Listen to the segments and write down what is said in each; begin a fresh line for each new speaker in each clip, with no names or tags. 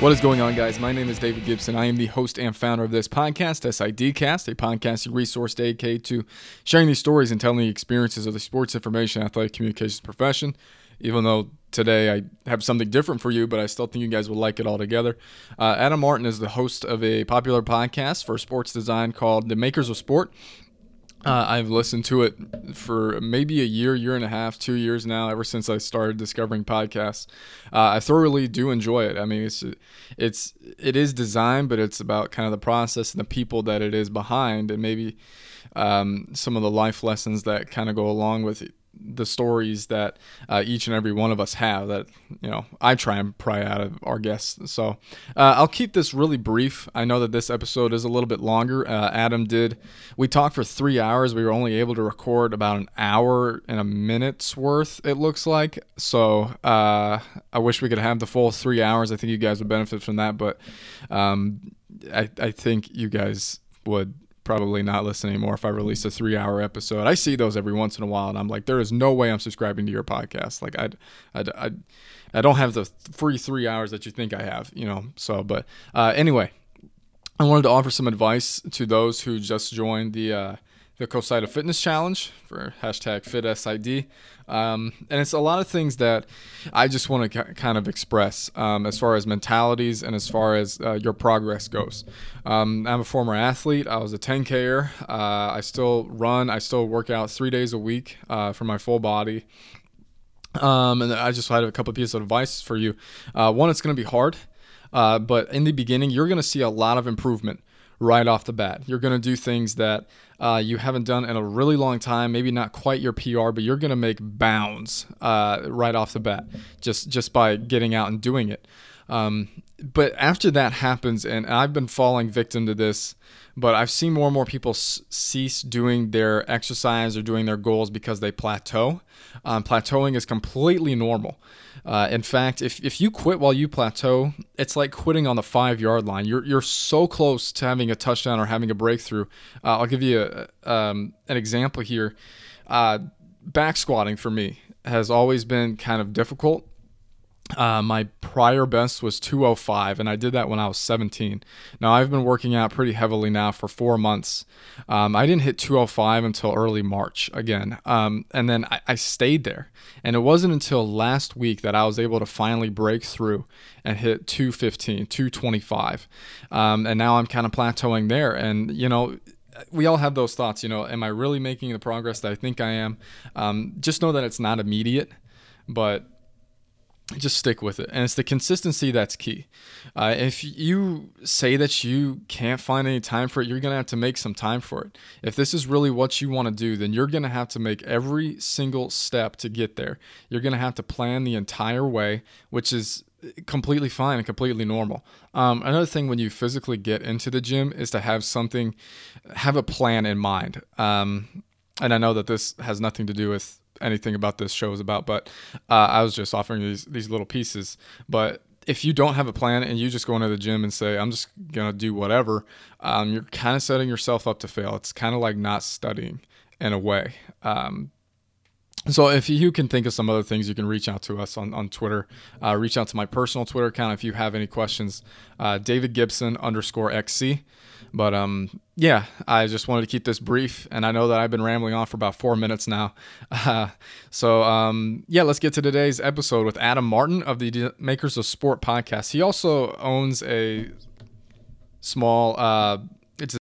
What is going on, guys? My name is David Gibson. I am the host and founder of this podcast, SIDcast, a podcasting resource dedicated to sharing these stories and telling the experiences of the sports information athletic communications profession. Even though today I have something different for you, but I still think you guys will like it all together. Uh, Adam Martin is the host of a popular podcast for sports design called The Makers of Sport. Uh, I've listened to it for maybe a year, year and a half, two years now. Ever since I started discovering podcasts, uh, I thoroughly do enjoy it. I mean, it's it's it is design, but it's about kind of the process and the people that it is behind, and maybe um, some of the life lessons that kind of go along with it the stories that uh, each and every one of us have that you know I try and pry out of our guests. So uh, I'll keep this really brief. I know that this episode is a little bit longer. Uh, Adam did. We talked for three hours. We were only able to record about an hour and a minute's worth. It looks like. So uh, I wish we could have the full three hours. I think you guys would benefit from that, but um, I I think you guys would probably not listen anymore if I release a three hour episode. I see those every once in a while, and I'm like, there is no way I'm subscribing to your podcast. Like, I, I, I, don't have the free three hours that you think I have, you know. So, but uh, anyway, I wanted to offer some advice to those who just joined the uh, the COSIDA Fitness Challenge for hashtag FitSID. Um, and it's a lot of things that I just want to kind of express um, as far as mentalities and as far as uh, your progress goes. Um, I'm a former athlete. I was a 10Ker. Uh, I still run. I still work out three days a week uh, for my full body. Um, and I just had a couple of pieces of advice for you. Uh, one, it's going to be hard. Uh, but in the beginning, you're going to see a lot of improvement right off the bat. You're going to do things that uh, you haven't done in a really long time, maybe not quite your PR, but you're going to make bounds uh, right off the bat just just by getting out and doing it. Um, but after that happens, and I've been falling victim to this, but I've seen more and more people s- cease doing their exercise or doing their goals because they plateau. Um, plateauing is completely normal. Uh, in fact, if, if you quit while you plateau, it's like quitting on the five yard line. You're, you're so close to having a touchdown or having a breakthrough. Uh, I'll give you a, um, an example here. Uh, back squatting for me has always been kind of difficult. Uh, my prior best was 205, and I did that when I was 17. Now, I've been working out pretty heavily now for four months. Um, I didn't hit 205 until early March again. Um, and then I, I, stayed there. And it wasn't until last week that I was able to finally break through and hit 215, 225. Um, and now I'm kind of plateauing there. And, you know, we all have those thoughts, you know, am I really making the progress that I think I am? Um, just know that it's not immediate, but just stick with it. And it's the consistency that's key. Uh, if you say that you can't find any time for it you're going to have to make some time for it. If this is really what you want to do then you're going to have to make every single step to get there. You're going to have to plan the entire way which is completely fine and completely normal. Um, another thing when you physically get into the gym is to have something have a plan in mind. Um, and i know that this has nothing to do with anything about this show is about, but uh, I was just offering these these little pieces. But if you don't have a plan and you just go into the gym and say, I'm just gonna do whatever, um, you're kind of setting yourself up to fail. It's kind of like not studying in a way. Um, so if you can think of some other things, you can reach out to us on, on Twitter. Uh, reach out to my personal Twitter account if you have any questions. Uh, David Gibson underscore XC. But um, yeah, I just wanted to keep this brief, and I know that I've been rambling on for about four minutes now. Uh, so um, yeah, let's get to today's episode with Adam Martin of the Makers of Sport podcast. He also owns a small. Uh, it's a,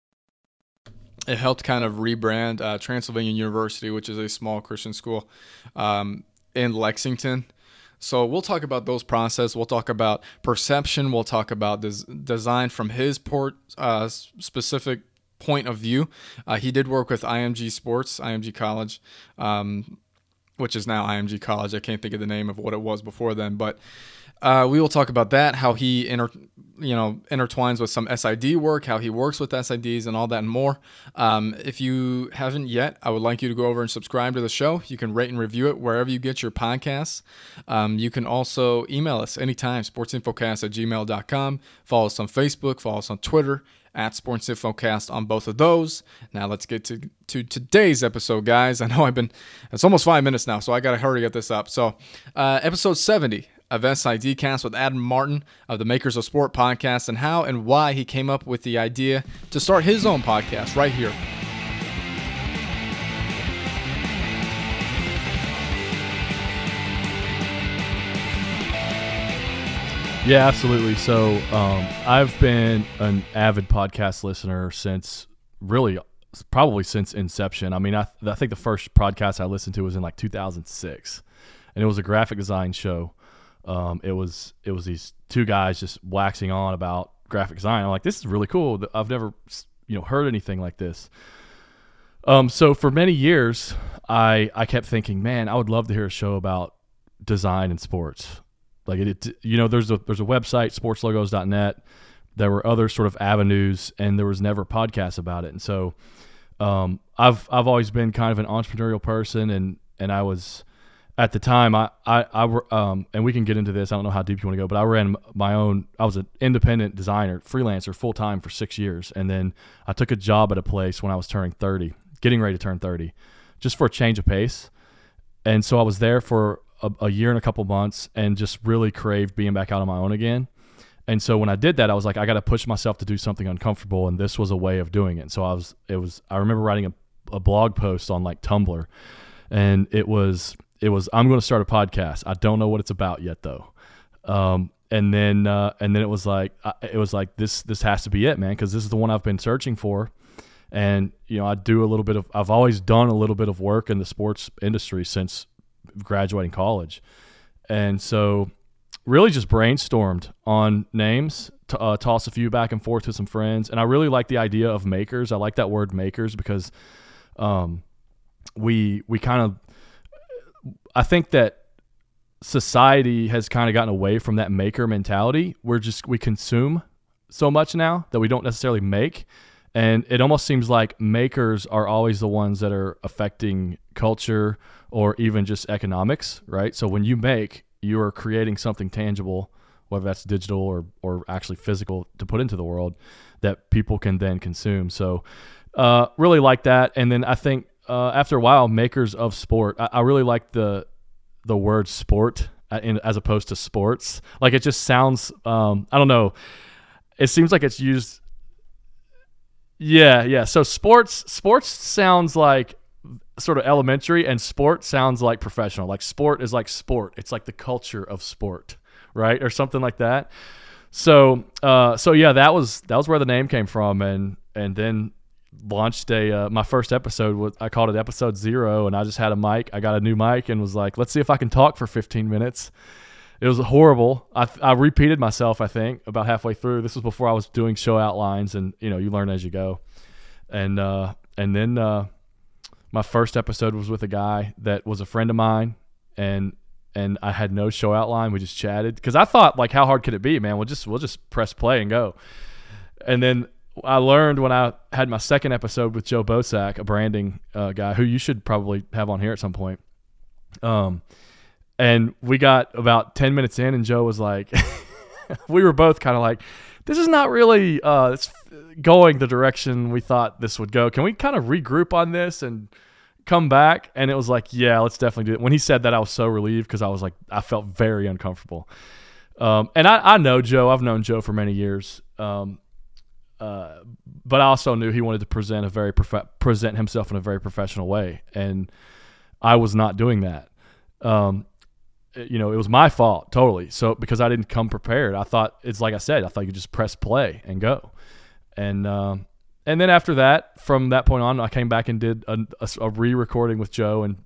it helped kind of rebrand uh, Transylvania University, which is a small Christian school um, in Lexington. So we'll talk about those process. We'll talk about perception. We'll talk about this design from his port uh, specific point of view. Uh, he did work with IMG Sports, IMG College, um, which is now IMG College. I can't think of the name of what it was before then, but uh, we will talk about that, how he inter, you know, intertwines with some SID work, how he works with SIDs, and all that and more. Um, if you haven't yet, I would like you to go over and subscribe to the show. You can rate and review it wherever you get your podcasts. Um, you can also email us anytime, sportsinfocast at gmail.com. Follow us on Facebook, follow us on Twitter at Sports Infocast on both of those. Now let's get to, to today's episode, guys. I know I've been, it's almost five minutes now, so I got to hurry get this up. So, uh, episode 70 of SIDcast with Adam Martin of the Makers of Sport podcast and how and why he came up with the idea to start his own podcast right here.
Yeah, absolutely. So um, I've been an avid podcast listener since really probably since inception. I mean, I, I think the first podcast I listened to was in like 2006, and it was a graphic design show. Um, it was it was these two guys just waxing on about graphic design. I'm like, this is really cool. I've never you know heard anything like this. Um, so for many years, I I kept thinking, man, I would love to hear a show about design and sports. Like it, it you know, there's a there's a website, sportslogos.net. There were other sort of avenues, and there was never podcasts about it. And so, um, I've I've always been kind of an entrepreneurial person, and and I was at the time I I, I um and we can get into this. I don't know how deep you want to go, but I ran my own. I was an independent designer, freelancer, full time for six years, and then I took a job at a place when I was turning thirty, getting ready to turn thirty, just for a change of pace. And so I was there for a, a year and a couple months and just really craved being back out on my own again. And so when I did that, I was like, I got to push myself to do something uncomfortable, and this was a way of doing it. So I was, it was. I remember writing a, a blog post on like Tumblr, and it was, it was, I'm going to start a podcast. I don't know what it's about yet, though. Um, and then, uh, and then it was like, it was like this, this has to be it, man, because this is the one I've been searching for. And you know, I do a little bit of, I've always done a little bit of work in the sports industry since graduating college. And so, really just brainstormed on names, to, uh, toss a few back and forth to some friends. And I really like the idea of makers. I like that word makers because um, we, we kind of, I think that society has kind of gotten away from that maker mentality. We're just, we consume so much now that we don't necessarily make. And it almost seems like makers are always the ones that are affecting culture or even just economics, right? So when you make, you are creating something tangible, whether that's digital or, or actually physical to put into the world that people can then consume. So uh, really like that. And then I think uh, after a while, makers of sport, I, I really like the the word sport uh, in, as opposed to sports. Like it just sounds, um, I don't know. It seems like it's used. Yeah, yeah. So sports, sports sounds like sort of elementary and sport sounds like professional. Like sport is like sport. It's like the culture of sport, right? Or something like that. So, uh, so yeah, that was that was where the name came from, and and then launched a uh, my first episode. Was, I called it episode zero, and I just had a mic. I got a new mic and was like, let's see if I can talk for 15 minutes. It was horrible. I, I repeated myself. I think about halfway through. This was before I was doing show outlines, and you know, you learn as you go. And uh, and then uh, my first episode was with a guy that was a friend of mine and and I had no show outline. We just chatted because I thought like, how hard could it be, man? We'll just we'll just press play and go. And then I learned when I had my second episode with Joe Bosack, a branding uh, guy who you should probably have on here at some point. Um, and we got about ten minutes in, and Joe was like, we were both kind of like, this is not really uh, it's going the direction we thought this would go. Can we kind of regroup on this and come back? And it was like, yeah, let's definitely do it. When he said that, I was so relieved because I was like, I felt very uncomfortable. Um, and I, I, know Joe. I've known Joe for many years. Um, uh, but I also knew he wanted to present a very prof- present himself in a very professional way, and I was not doing that. Um, you know, it was my fault totally. So because I didn't come prepared, I thought it's like I said, I thought you just press play and go and um, and then after that, from that point on, I came back and did a, a, a re-recording with Joe and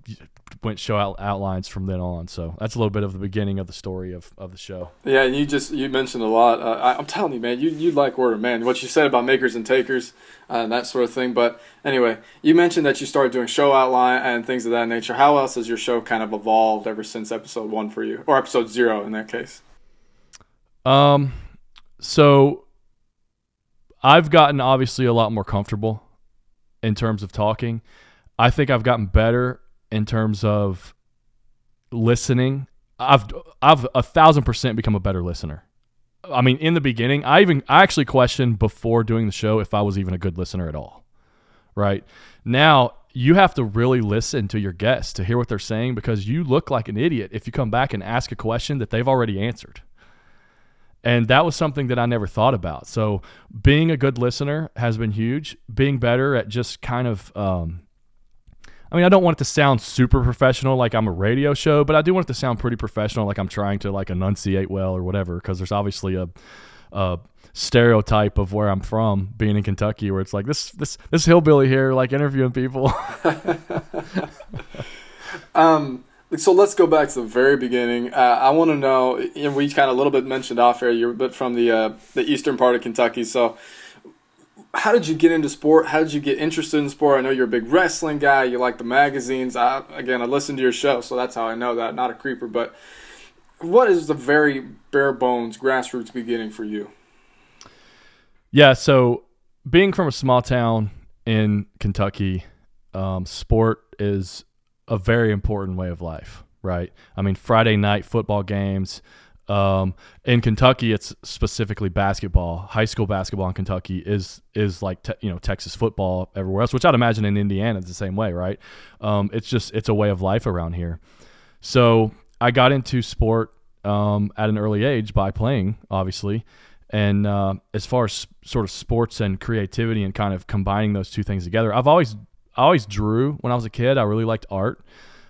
went show out outlines from then on. So that's a little bit of the beginning of the story of, of the show.
Yeah, and you just you mentioned a lot. Uh, I, am telling you, man, you you like word of man. What you said about makers and takers uh, and that sort of thing. But anyway, you mentioned that you started doing show outline and things of that nature. How else has your show kind of evolved ever since episode one for you, or episode zero in that case?
Um, so I've gotten obviously a lot more comfortable in terms of talking. I think I've gotten better in terms of listening. I've I've a thousand percent become a better listener. I mean, in the beginning, I even I actually questioned before doing the show if I was even a good listener at all. Right now, you have to really listen to your guests to hear what they're saying because you look like an idiot if you come back and ask a question that they've already answered. And that was something that I never thought about. So being a good listener has been huge. Being better at just kind of, um, I mean, I don't want it to sound super professional like I'm a radio show, but I do want it to sound pretty professional, like I'm trying to like enunciate well or whatever. Because there's obviously a, a stereotype of where I'm from, being in Kentucky, where it's like this this this hillbilly here, like interviewing people.
um so let's go back to the very beginning. Uh, I want to know. Know, we kind of a little bit mentioned off air. You're a bit from the uh, the eastern part of Kentucky. So, how did you get into sport? How did you get interested in sport? I know you're a big wrestling guy. You like the magazines. I, again, I listened to your show, so that's how I know that. Not a creeper, but what is the very bare bones grassroots beginning for you?
Yeah. So, being from a small town in Kentucky, um, sport is a very important way of life, right? I mean, Friday night football games. Um, in Kentucky, it's specifically basketball. High school basketball in Kentucky is is like te- you know Texas football everywhere else, which I'd imagine in Indiana it's the same way, right? Um, it's just it's a way of life around here. So I got into sport um, at an early age by playing, obviously. And uh, as far as sort of sports and creativity and kind of combining those two things together, I've always I always drew when I was a kid. I really liked art.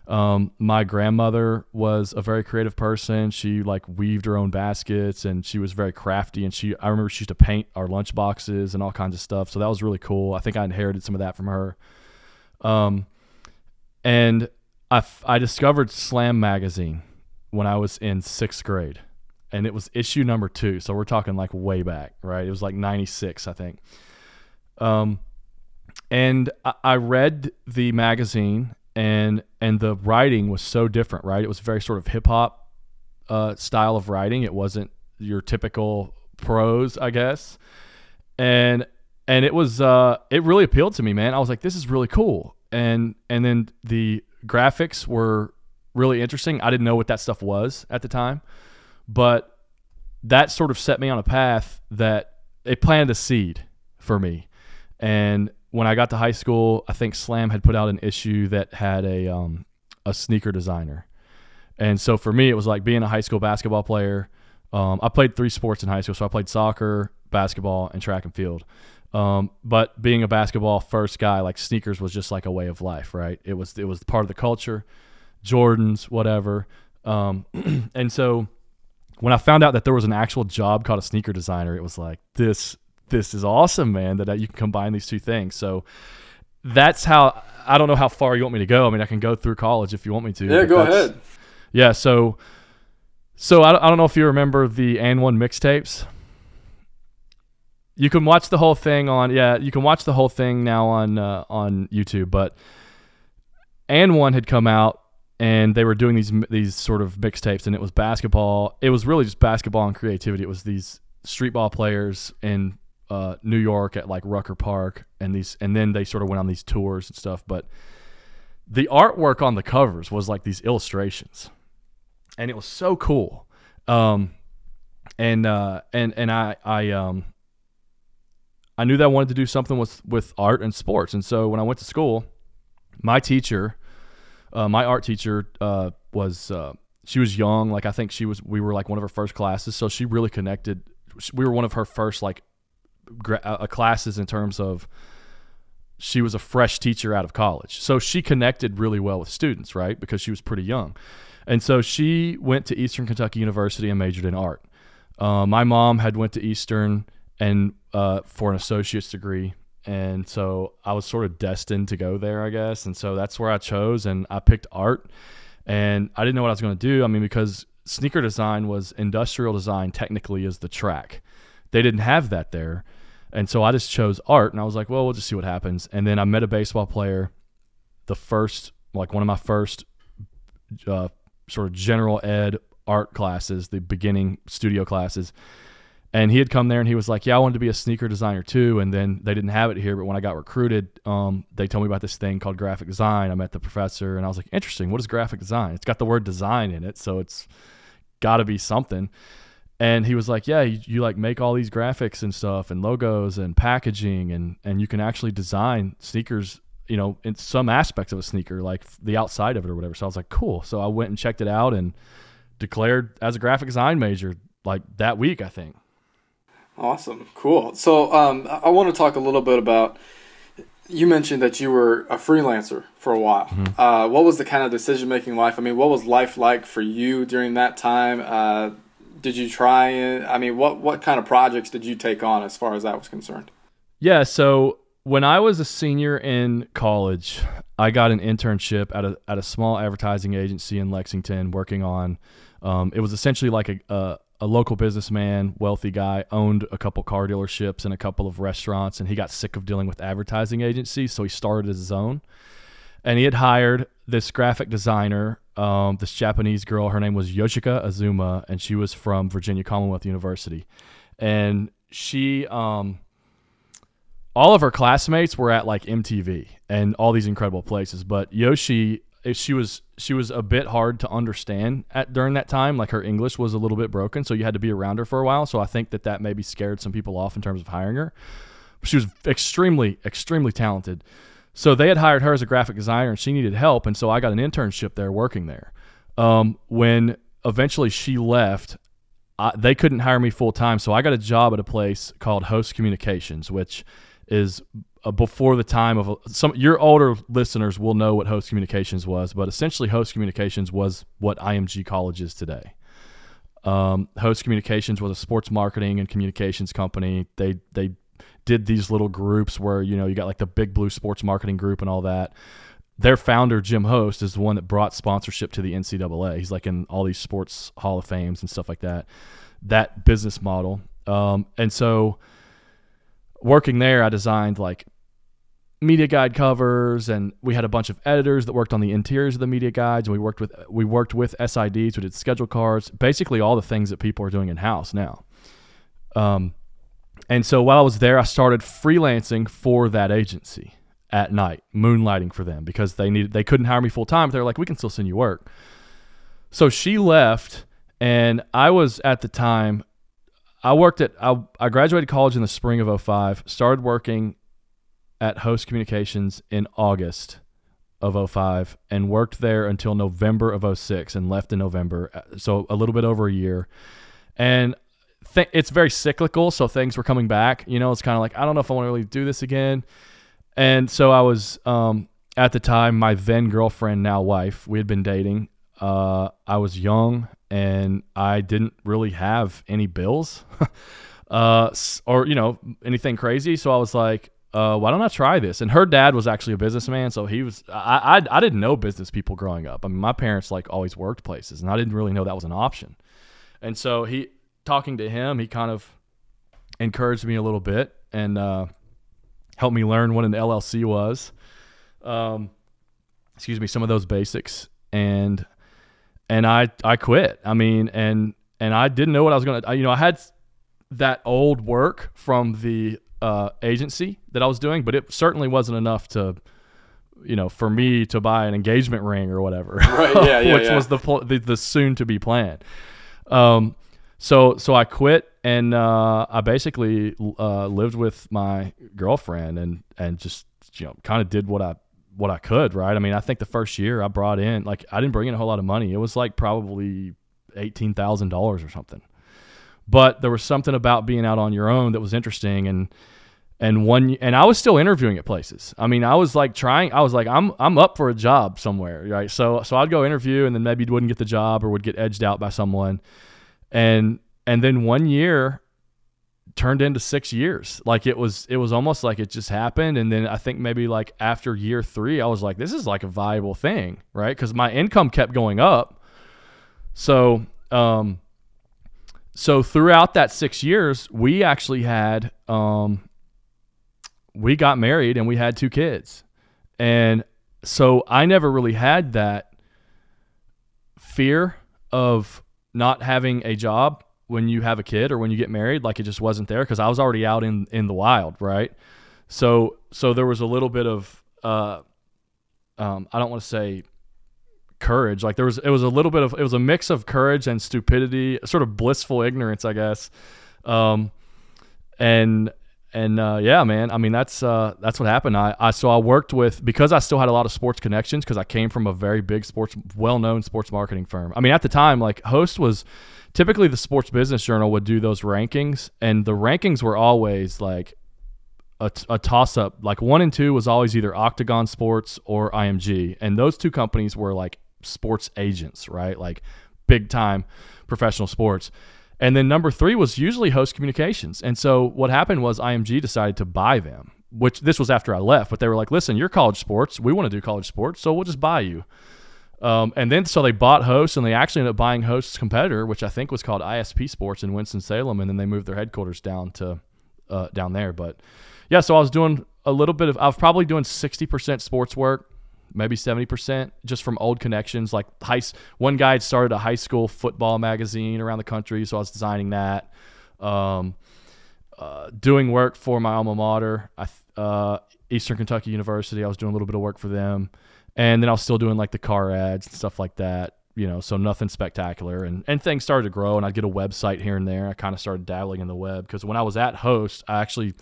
Um, my grandmother was a very creative person. She like weaved her own baskets and she was very crafty. And she, I remember she used to paint our lunch boxes and all kinds of stuff. So that was really cool. I think I inherited some of that from her. Um, and I, I discovered Slam magazine when I was in sixth grade, and it was issue number two. So we're talking like way back, right? It was like '96, I think. Um, and I read the magazine and and the writing was so different right? It was a very sort of hip hop uh, style of writing. It wasn't your typical prose i guess. And and it was uh it really appealed to me man. I was like this is really cool. And and then the graphics were really interesting. I didn't know what that stuff was at the time but that sort of set me on a path that it planted a seed for me. And when I got to high school, I think Slam had put out an issue that had a um, a sneaker designer, and so for me, it was like being a high school basketball player. Um, I played three sports in high school, so I played soccer, basketball, and track and field. Um, but being a basketball first guy, like sneakers was just like a way of life, right? It was it was part of the culture, Jordans, whatever. Um, and so when I found out that there was an actual job called a sneaker designer, it was like this this is awesome, man, that you can combine these two things. So that's how I don't know how far you want me to go. I mean, I can go through college if you want me to.
Yeah, go ahead.
Yeah, so so I, I don't know if you remember the AND1 mixtapes. You can watch the whole thing on yeah, you can watch the whole thing now on uh, on YouTube, but AND1 had come out and they were doing these these sort of mixtapes and it was basketball. It was really just basketball and creativity. It was these street ball players and uh, New York at like Rucker Park, and these, and then they sort of went on these tours and stuff. But the artwork on the covers was like these illustrations, and it was so cool. Um, and uh, and and I I um I knew that I wanted to do something with with art and sports, and so when I went to school, my teacher, uh, my art teacher, uh, was uh, she was young, like I think she was. We were like one of her first classes, so she really connected. We were one of her first like uh, classes in terms of she was a fresh teacher out of college. So she connected really well with students, right? Because she was pretty young. And so she went to Eastern Kentucky University and majored in art. Uh, my mom had went to Eastern and uh, for an associate's degree. And so I was sort of destined to go there, I guess. And so that's where I chose and I picked art. And I didn't know what I was going to do. I mean, because sneaker design was industrial design technically is the track. They didn't have that there. And so I just chose art and I was like, well, we'll just see what happens. And then I met a baseball player, the first, like one of my first uh, sort of general ed art classes, the beginning studio classes. And he had come there and he was like, yeah, I wanted to be a sneaker designer too. And then they didn't have it here. But when I got recruited, um, they told me about this thing called graphic design. I met the professor and I was like, interesting. What is graphic design? It's got the word design in it. So it's got to be something and he was like yeah you, you, like make all these graphics and stuff and logos and packaging and and you can actually design sneakers you know, in some aspects of a sneaker, like the outside of it or whatever. So I was like, cool. So I went and checked it out and declared as a graphic design major like that week, I think.
Awesome, cool. So um, I want to talk a little bit about. You mentioned that you were a freelancer for a while. Mm-hmm. Uh, what was the kind of decision making life? I mean, what was life like for you during that time? Uh, did you try? I mean, what what kind of projects did you take on as far as that was concerned?
Yeah, so when I was a senior in college, I got an internship at a at a small advertising agency in Lexington, working on. Um, it was essentially like a, a a local businessman, wealthy guy, owned a couple car dealerships and a couple of restaurants, and he got sick of dealing with advertising agencies, so he started his own. And he had hired this graphic designer, um, this Japanese girl. Her name was Yoshika Azuma, and she was from Virginia Commonwealth University. And she, um, all of her classmates were at like MTV and all these incredible places, but Yoshi she was she was a bit hard to understand at during that time. Like her English was a little bit broken, so you had to be around her for a while. So I think that that maybe scared some people off in terms of hiring her. She was extremely extremely talented. So they had hired her as a graphic designer, and she needed help, and so I got an internship there working there. Um, when eventually she left, I, they couldn't hire me full time, so I got a job at a place called Host Communications, which is uh, before the time of some your older listeners will know what host communications was but essentially host communications was what img college is today um, host communications was a sports marketing and communications company they they did these little groups where you know you got like the big blue sports marketing group and all that their founder jim host is the one that brought sponsorship to the ncaa he's like in all these sports hall of fames and stuff like that that business model. Um, and so working there i designed like media guide covers and we had a bunch of editors that worked on the interiors of the media guides and we worked with we worked with SIDs we did schedule cards basically all the things that people are doing in house now. Um, and so while I was there I started freelancing for that agency at night moonlighting for them because they needed they couldn't hire me full time they're like we can still send you work so she left and I was at the time I worked at I, I graduated college in the spring of 05 started working at Host Communications in August of 05 and worked there until November of 06 and left in November. Uh, so a little bit over a year. And th- it's very cyclical. So things were coming back. You know, it's kind of like, I don't know if I want to really do this again. And so I was, um, at the time, my then girlfriend, now wife, we had been dating. Uh, I was young and I didn't really have any bills. uh, or you know anything crazy. So I was like, uh, why don't I try this? And her dad was actually a businessman, so he was. I, I I didn't know business people growing up. I mean, my parents like always worked places, and I didn't really know that was an option. And so he, talking to him, he kind of encouraged me a little bit and uh, helped me learn what an LLC was. Um, excuse me, some of those basics, and and I I quit. I mean, and and I didn't know what I was gonna. You know, I had that old work from the uh, agency that I was doing, but it certainly wasn't enough to, you know, for me to buy an engagement ring or whatever,
right? Yeah, yeah,
which
yeah.
was the, the, the soon to be plan. Um, so so I quit and uh, I basically uh, lived with my girlfriend and and just you know kind of did what I what I could, right? I mean, I think the first year I brought in like I didn't bring in a whole lot of money. It was like probably eighteen thousand dollars or something. But there was something about being out on your own that was interesting and and one and I was still interviewing at places. I mean, I was like trying. I was like, I'm I'm up for a job somewhere, right? So so I'd go interview and then maybe wouldn't get the job or would get edged out by someone, and and then one year turned into six years. Like it was it was almost like it just happened. And then I think maybe like after year three, I was like, this is like a viable thing, right? Because my income kept going up. So um. So throughout that six years, we actually had um, we got married and we had two kids. And so I never really had that fear of not having a job when you have a kid or when you get married like it just wasn't there because I was already out in in the wild, right? So so there was a little bit of uh um I don't want to say courage. Like there was it was a little bit of it was a mix of courage and stupidity, sort of blissful ignorance, I guess. Um and and uh, yeah, man. I mean, that's uh, that's what happened. I, I so I worked with because I still had a lot of sports connections because I came from a very big sports, well-known sports marketing firm. I mean, at the time, like Host was typically the Sports Business Journal would do those rankings, and the rankings were always like a, a toss-up. Like one and two was always either Octagon Sports or IMG, and those two companies were like sports agents, right? Like big time professional sports. And then number three was usually host communications. And so what happened was IMG decided to buy them, which this was after I left, but they were like, listen, you're college sports. We want to do college sports, so we'll just buy you. Um, and then so they bought Host and they actually ended up buying Host's competitor, which I think was called ISP Sports in Winston Salem, and then they moved their headquarters down to uh, down there. But yeah, so I was doing a little bit of I was probably doing sixty percent sports work, maybe 70% just from old connections. Like high, one guy had started a high school football magazine around the country, so I was designing that. Um, uh, doing work for my alma mater, uh, Eastern Kentucky University. I was doing a little bit of work for them, and then I was still doing like the car ads and stuff like that. You know, so nothing spectacular, and and things started to grow, and I'd get a website here and there. I kind of started dabbling in the web because when I was at Host, I actually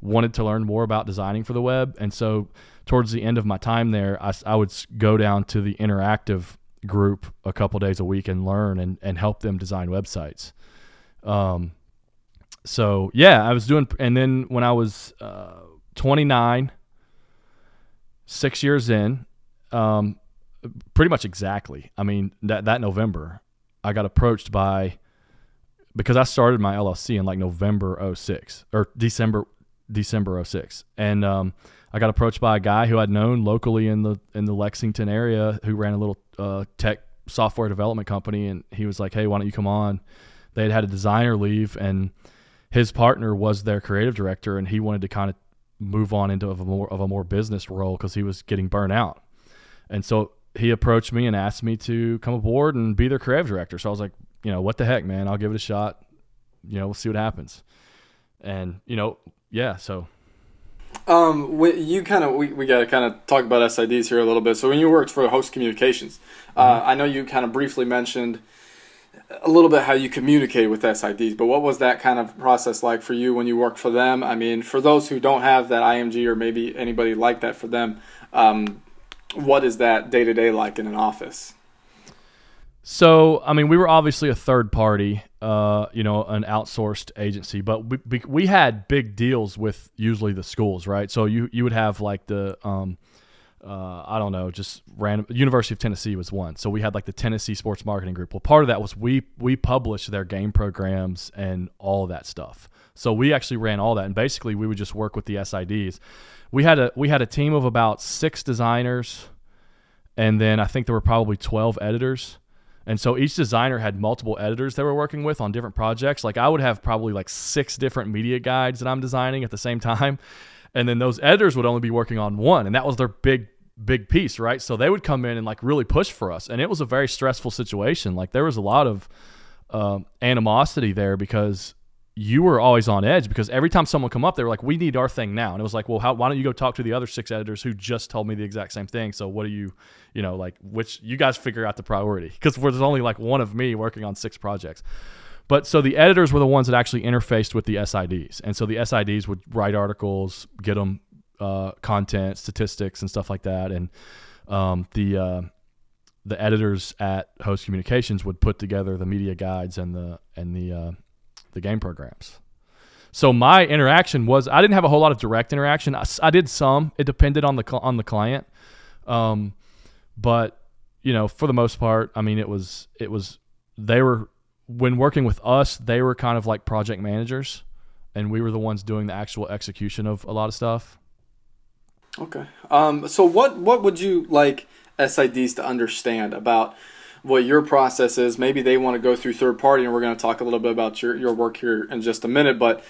wanted to learn more about designing for the web, and so towards the end of my time there, I, I would go down to the interactive group a couple days a week and learn and, and help them design websites. Um, so yeah, I was doing, and then when I was uh, 29, six years in, um, pretty much exactly. I mean, that that November, I got approached by because I started my LLC in like November 06 or December December 06. And um, I got approached by a guy who I'd known locally in the in the Lexington area who ran a little uh, tech software development company, and he was like, "Hey, why don't you come on?" They had had a designer leave, and his partner was their creative director, and he wanted to kind of move on into a more of a more business role because he was getting burnt out. And so he approached me and asked me to come aboard and be their creative director. So I was like, you know, what the heck, man? I'll give it a shot. You know, we'll see what happens. And you know, yeah, so
um, you kind of we, we got to kind of talk about SIDs here a little bit. So when you worked for Host Communications, uh, mm-hmm. I know you kind of briefly mentioned a little bit how you communicate with SIDs, but what was that kind of process like for you when you worked for them? I mean, for those who don't have that IMG or maybe anybody like that for them, um, what is that day to day like in an office?
So, I mean, we were obviously a third party, uh, you know, an outsourced agency, but we, we had big deals with usually the schools, right? So you you would have like the um, uh, I don't know, just random. University of Tennessee was one, so we had like the Tennessee Sports Marketing Group. Well, part of that was we we published their game programs and all that stuff. So we actually ran all that, and basically we would just work with the SIDs. We had a we had a team of about six designers, and then I think there were probably twelve editors and so each designer had multiple editors they were working with on different projects. Like I would have probably like six different media guides that I'm designing at the same time. And then those editors would only be working on one. And that was their big, big piece, right? So they would come in and like really push for us. And it was a very stressful situation. Like there was a lot of um, animosity there because you were always on edge because every time someone come up, they were like, "We need our thing now," and it was like, "Well, how, why don't you go talk to the other six editors who just told me the exact same thing?" So what do you, you know, like which you guys figure out the priority because there's only like one of me working on six projects. But so the editors were the ones that actually interfaced with the SIDs, and so the SIDs would write articles, get them uh, content, statistics, and stuff like that, and um, the uh, the editors at Host Communications would put together the media guides and the and the uh, the game programs. So my interaction was I didn't have a whole lot of direct interaction. I, I did some. It depended on the on the client, um, but you know for the most part, I mean it was it was they were when working with us, they were kind of like project managers, and we were the ones doing the actual execution of a lot of stuff.
Okay. Um, so what what would you like SIDs to understand about what your process is. Maybe they want to go through third party, and we're going to talk a little bit about your, your work here in just a minute. But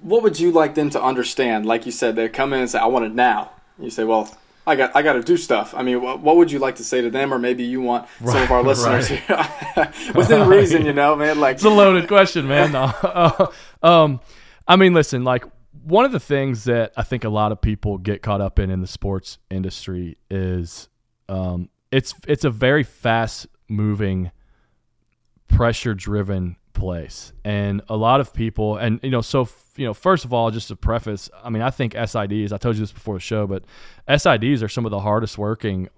what would you like them to understand? Like you said, they come in and say, "I want it now." You say, "Well, I got I got to do stuff." I mean, what, what, would you like to say to them, or maybe you want right, some of our listeners right. within reason, you know, man? Like
it's a loaded question, man. No. Uh, um, I mean, listen, like one of the things that I think a lot of people get caught up in in the sports industry is um, it's it's a very fast moving pressure driven place. And a lot of people and you know so you know first of all just to preface i mean i think sids i told you this before the show but sids are some of the hardest working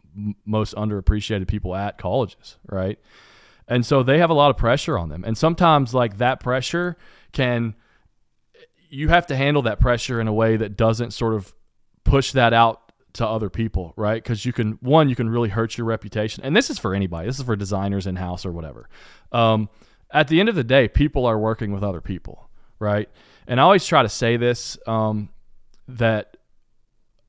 most underappreciated people at colleges right? And so they have a lot of pressure on them. And sometimes like that pressure can you have to handle that pressure in a way that doesn't sort of push that out to other people, right? Because you can one, you can really hurt your reputation, and this is for anybody. This is for designers in house or whatever. Um, at the end of the day, people are working with other people, right? And I always try to say this um, that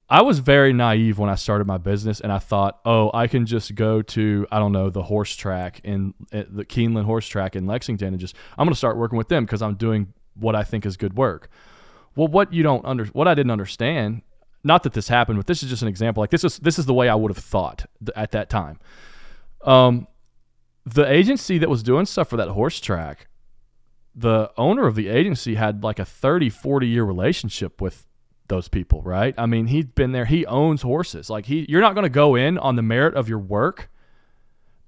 I was very naive when I started my business, and I thought, oh, I can just go to I don't know the horse track in the Keeneland horse track in Lexington, and just I'm going to start working with them because I'm doing what I think is good work. Well, what you don't under what I didn't understand, not that this happened, but this is just an example. Like this is this is the way I would have thought at that time. Um, the agency that was doing stuff for that horse track, the owner of the agency had like a 30, 40 year relationship with those people, right? I mean, he'd been there. He owns horses. Like he you're not going to go in on the merit of your work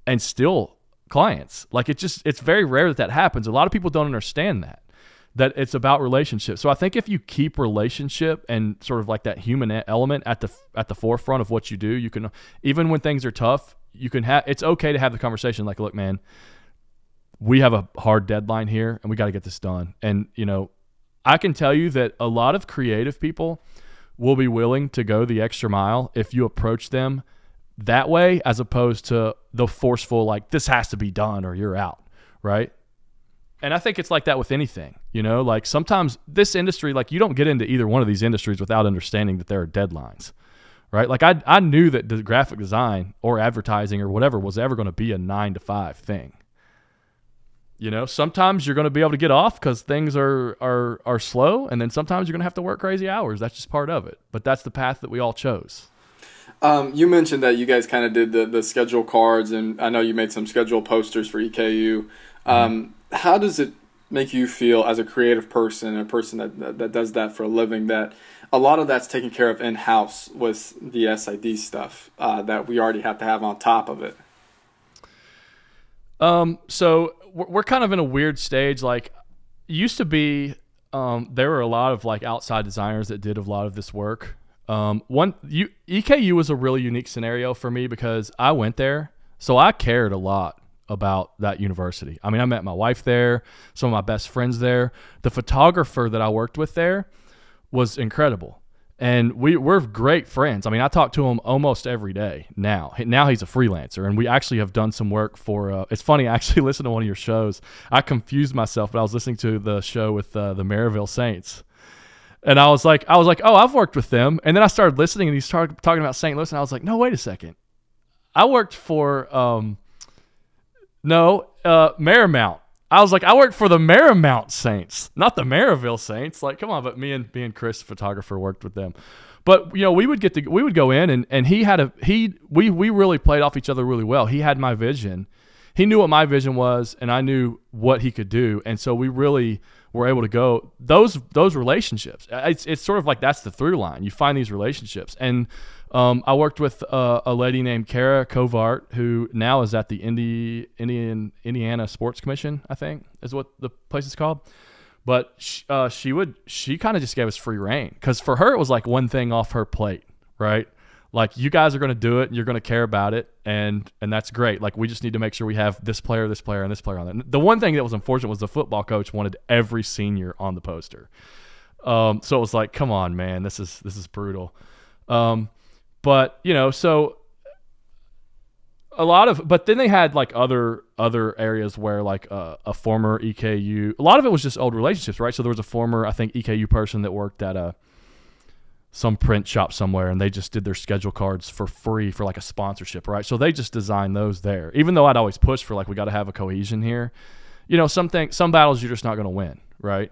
and still clients. Like it just it's very rare that that happens. A lot of people don't understand that that it's about relationships. So I think if you keep relationship and sort of like that human element at the at the forefront of what you do, you can even when things are tough, you can have it's okay to have the conversation like, look, man, we have a hard deadline here and we got to get this done. And you know, I can tell you that a lot of creative people will be willing to go the extra mile if you approach them that way as opposed to the forceful like this has to be done or you're out, right? And I think it's like that with anything, you know, like sometimes this industry, like you don't get into either one of these industries without understanding that there are deadlines right? Like I, I knew that the graphic design or advertising or whatever was ever going to be a nine to five thing. You know, sometimes you're going to be able to get off because things are, are are slow, and then sometimes you're going to have to work crazy hours. That's just part of it. But that's the path that we all chose.
Um, you mentioned that you guys kind of did the the schedule cards, and I know you made some schedule posters for EKU. Um. How does it make you feel as a creative person, a person that, that, that does that for a living, that a lot of that's taken care of in house with the SID stuff uh, that we already have to have on top of it.
Um, so we're kind of in a weird stage. Like, used to be, um, there were a lot of like outside designers that did a lot of this work. Um, one, you, EKU was a really unique scenario for me because I went there, so I cared a lot about that university. I mean, I met my wife there, some of my best friends there. The photographer that I worked with there was incredible. And we, we're great friends. I mean, I talk to him almost every day now. Now he's a freelancer, and we actually have done some work for. Uh, it's funny, I actually listened to one of your shows. I confused myself, but I was listening to the show with uh, the Maryville Saints, and I was like, I was like, oh, I've worked with them. And then I started listening, and he started talking about St. Louis, and I was like, no, wait a second, I worked for, um, no, uh, Marymount. I was like, I work for the Marymount Saints, not the Maryville Saints. Like, come on, but me and me and Chris, the photographer, worked with them. But you know, we would get to we would go in and and he had a he we we really played off each other really well. He had my vision. He knew what my vision was, and I knew what he could do, and so we really were able to go those those relationships. It's it's sort of like that's the through line. You find these relationships, and um, I worked with uh, a lady named Kara Covart, who now is at the Indi- Indian Indiana Sports Commission. I think is what the place is called. But she, uh, she would she kind of just gave us free reign because for her it was like one thing off her plate, right? Like you guys are going to do it, and you're going to care about it, and and that's great. Like we just need to make sure we have this player, this player, and this player on that. The one thing that was unfortunate was the football coach wanted every senior on the poster. Um, so it was like, come on, man, this is this is brutal. Um, but you know, so a lot of, but then they had like other other areas where like uh, a former EKU, a lot of it was just old relationships, right? So there was a former, I think, EKU person that worked at a some print shop somewhere, and they just did their schedule cards for free for like a sponsorship, right? So they just designed those there. Even though I'd always push for like we got to have a cohesion here, you know, some things, some battles you're just not going to win, right?